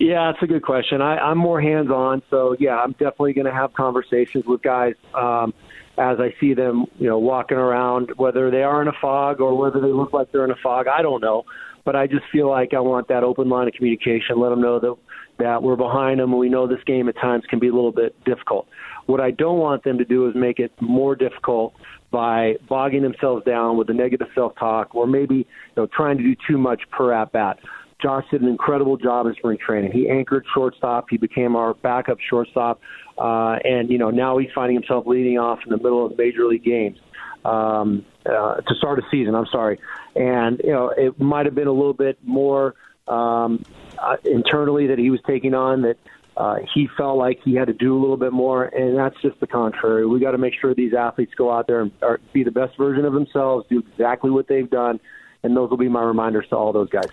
Yeah, it's a good question. I, I'm more hands on, so yeah, I'm definitely going to have conversations with guys um, as I see them, you know, walking around, whether they are in a fog or whether they look like they're in a fog. I don't know, but I just feel like I want that open line of communication. Let them know that that we're behind them, and we know this game at times can be a little bit difficult. What I don't want them to do is make it more difficult by bogging themselves down with the negative self-talk, or maybe you know trying to do too much per at bat. Josh did an incredible job in spring training. He anchored shortstop. He became our backup shortstop, uh, and you know now he's finding himself leading off in the middle of major league games um, uh, to start a season. I'm sorry, and you know it might have been a little bit more um, uh, internally that he was taking on that. Uh, he felt like he had to do a little bit more, and that's just the contrary. We got to make sure these athletes go out there and are, be the best version of themselves, do exactly what they've done, and those will be my reminders to all those guys.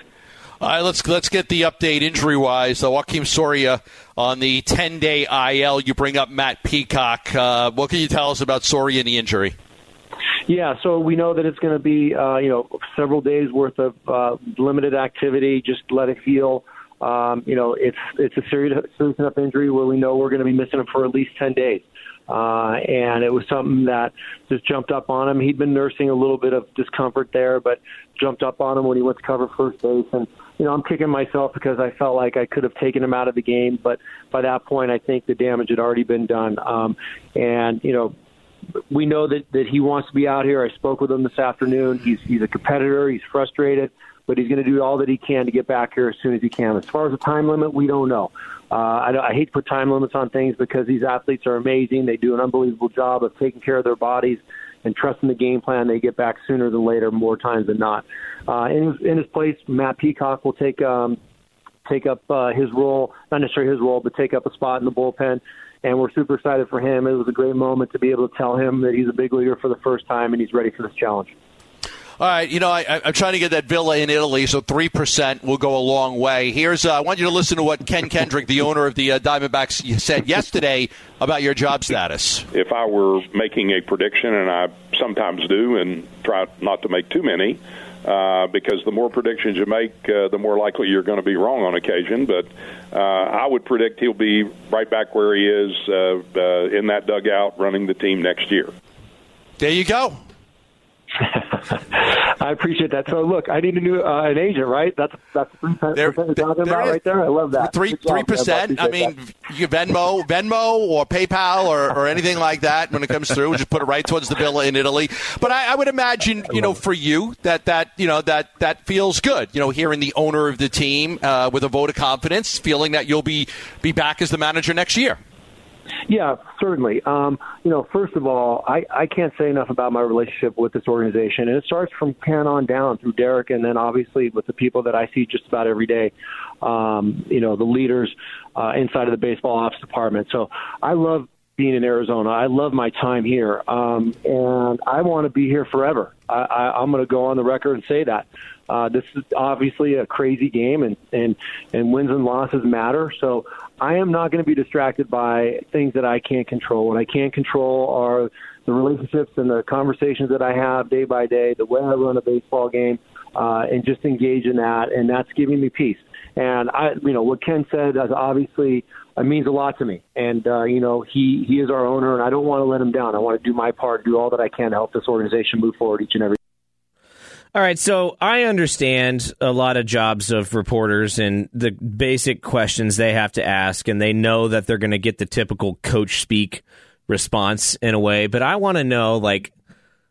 All right, let's let's get the update injury wise. Uh, Joakim Soria on the 10 day IL. You bring up Matt Peacock. Uh, what can you tell us about Soria and the injury? Yeah, so we know that it's going to be uh, you know several days worth of uh, limited activity. Just let it heal. Um, you know, it's it's a serious serious enough injury where we know we're going to be missing him for at least 10 days. Uh, and it was something that just jumped up on him. He'd been nursing a little bit of discomfort there, but jumped up on him when he went to cover first base. And you know, I'm kicking myself because I felt like I could have taken him out of the game, but by that point, I think the damage had already been done. Um, and you know, we know that that he wants to be out here. I spoke with him this afternoon. He's he's a competitor. He's frustrated, but he's going to do all that he can to get back here as soon as he can. As far as the time limit, we don't know. Uh, I, I hate to put time limits on things because these athletes are amazing. They do an unbelievable job of taking care of their bodies and trusting the game plan. They get back sooner than later, more times than not. Uh, in, in his place, Matt Peacock will take um, take up uh, his role, not necessarily his role, but take up a spot in the bullpen. And we're super excited for him. It was a great moment to be able to tell him that he's a big leaguer for the first time and he's ready for this challenge. All right, you know, I, am trying to get that villa in Italy, so 3% will go a long way. Here's, uh, I want you to listen to what Ken Kendrick, the owner of the uh, Diamondbacks, said yesterday about your job status. If I were making a prediction, and I sometimes do, and try not to make too many, uh, because the more predictions you make, uh, the more likely you're going to be wrong on occasion. But uh, I would predict he'll be right back where he is uh, uh, in that dugout running the team next year. There you go. I appreciate that. So look, I need a new uh, an agent, right? That's that's three percent you're talking about right there. I love that. Three three percent. I mean, that. you Venmo, Venmo, or PayPal, or, or anything like that when it comes through. just put it right towards the villa in Italy. But I, I would imagine, you know, for you that that you know that that feels good. You know, hearing the owner of the team uh, with a vote of confidence, feeling that you'll be be back as the manager next year. Yeah, certainly. Um, you know, first of all, I, I can't say enough about my relationship with this organization, and it starts from Ken on down through Derek, and then obviously with the people that I see just about every day. Um, you know, the leaders uh, inside of the baseball ops department. So I love being in Arizona. I love my time here, um, and I want to be here forever. I, I, I'm going to go on the record and say that. Uh, this is obviously a crazy game, and and and wins and losses matter. So I am not going to be distracted by things that I can't control. What I can't control are the relationships and the conversations that I have day by day, the way I run a baseball game, uh, and just engage in that, and that's giving me peace. And I, you know, what Ken said is obviously it means a lot to me. And uh, you know, he he is our owner, and I don't want to let him down. I want to do my part, do all that I can to help this organization move forward each and every. All right, so I understand a lot of jobs of reporters and the basic questions they have to ask, and they know that they're going to get the typical coach speak response in a way. But I want to know, like,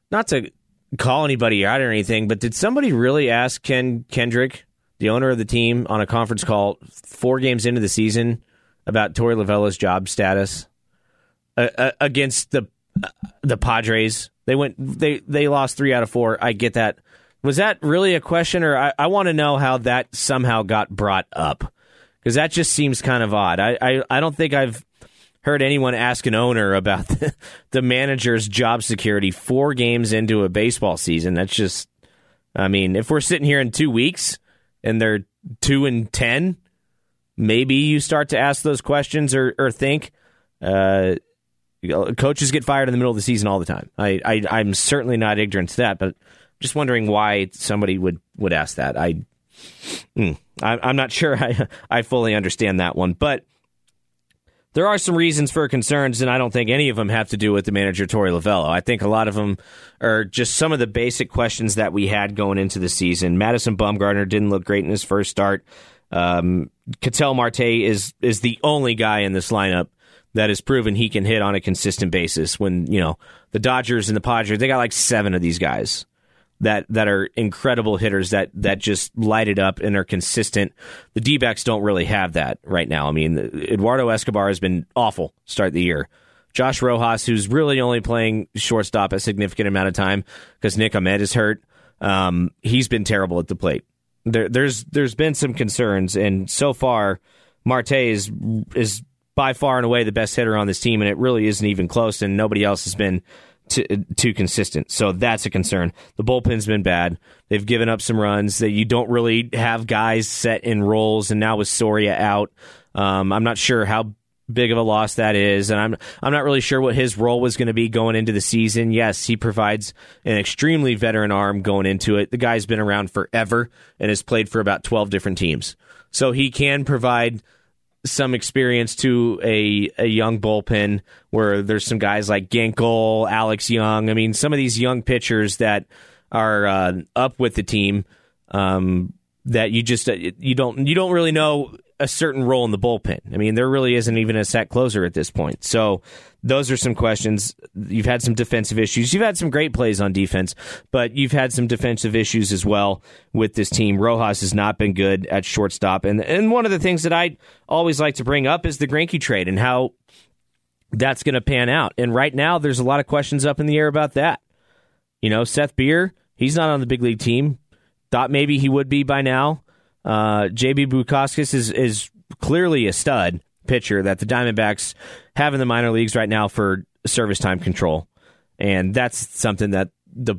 not to call anybody out or anything, but did somebody really ask Ken Kendrick, the owner of the team, on a conference call four games into the season about Torey Lovullo's job status uh, uh, against the uh, the Padres? They went they they lost three out of four. I get that was that really a question, or I, I want to know how that somehow got brought up? Because that just seems kind of odd. I, I, I don't think I've heard anyone ask an owner about the, the manager's job security four games into a baseball season. That's just, I mean, if we're sitting here in two weeks and they're two and ten, maybe you start to ask those questions or, or think. Uh, coaches get fired in the middle of the season all the time. I, I I'm certainly not ignorant to that, but just wondering why somebody would, would ask that. I, mm, I am not sure I I fully understand that one, but there are some reasons for concerns, and I don't think any of them have to do with the manager Torey Lovullo. I think a lot of them are just some of the basic questions that we had going into the season. Madison Bumgarner didn't look great in his first start. Um, Ketel Marte is is the only guy in this lineup that has proven he can hit on a consistent basis. When you know the Dodgers and the Padres, they got like seven of these guys that that are incredible hitters that that just light it up and are consistent. The D backs don't really have that right now. I mean, Eduardo Escobar has been awful start the year. Josh Rojas, who's really only playing shortstop a significant amount of time because Nick Ahmed is hurt, um, he's been terrible at the plate. There, there's there's been some concerns, and so far, Marte is is by far and away the best hitter on this team, and it really isn't even close. And nobody else has been too, too consistent. So that's a concern. The bullpen's been bad. They've given up some runs that you don't really have guys set in roles. And now with Soria out, um, I'm not sure how big of a loss that is, and I'm I'm not really sure what his role was going to be going into the season. Yes, he provides an extremely veteran arm going into it. The guy's been around forever and has played for about 12 different teams, so he can provide some experience to a, a young bullpen where there's some guys like Ginkel, Alex Young. I mean, some of these young pitchers that are uh, up with the team um, that you just uh, you don't you don't really know a certain role in the bullpen. I mean, there really isn't even a set closer at this point. So those are some questions. You've had some defensive issues. You've had some great plays on defense, but you've had some defensive issues as well with this team. Rojas has not been good at shortstop. And and one of the things that I always like to bring up is the Greinke trade and how that's going to pan out. And right now there's a lot of questions up in the air about that. You know, Seth Beer, he's not on the big league team. Thought maybe he would be by now. Uh, JB Bukauskas is is clearly a stud pitcher that the Diamondbacks have in the minor leagues right now for service time control, and that's something that the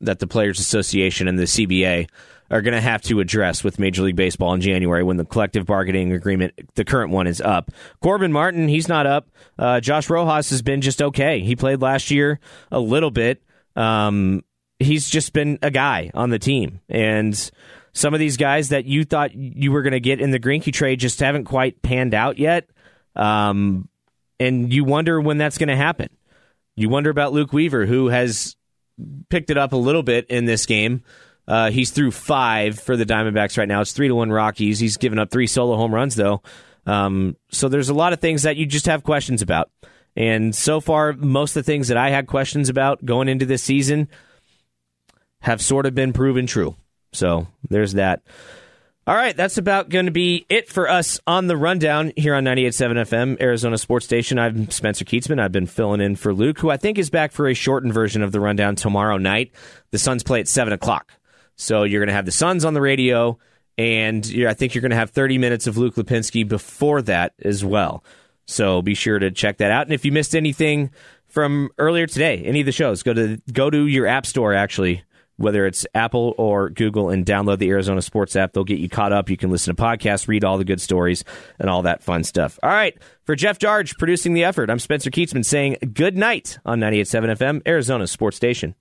that the Players Association and the CBA are going to have to address with Major League Baseball in January when the collective bargaining agreement, the current one, is up. Corbin Martin, he's not up. Uh, Josh Rojas has been just okay. He played last year a little bit. Um, he's just been a guy on the team. And some of these guys that you thought you were going to get in the Greinke trade just haven't quite panned out yet. Um, and you wonder when that's going to happen. You wonder about Luke Weaver, who has picked it up a little bit in this game. Uh, he's through five for the Diamondbacks right now. It's three to one Rockies. He's given up three solo home runs though. Um, so there's a lot of things that you just have questions about. And so far, most of the things that I had questions about going into this season have sort of been proven true. So there's that. All right, that's about going to be it for us on the rundown here on 98.7 FM, Arizona Sports Station. I'm Spencer Kietzman. I've been filling in for Luke, who I think is back for a shortened version of the rundown tomorrow night. The Suns play at 7 o'clock. So you're going to have the Suns on the radio, and I think you're going to have 30 minutes of Luke Lapinski before that as well. So be sure to check that out. And if you missed anything from earlier today, any of the shows, go to go to your app store actually, whether it's Apple or Google, and download the Arizona Sports app. They'll get you caught up. You can listen to podcasts, read all the good stories, and all that fun stuff. All right, for Jeff Jarge producing the effort, I'm Spencer Kietzman saying good night on 98.7 FM, Arizona Sports Station.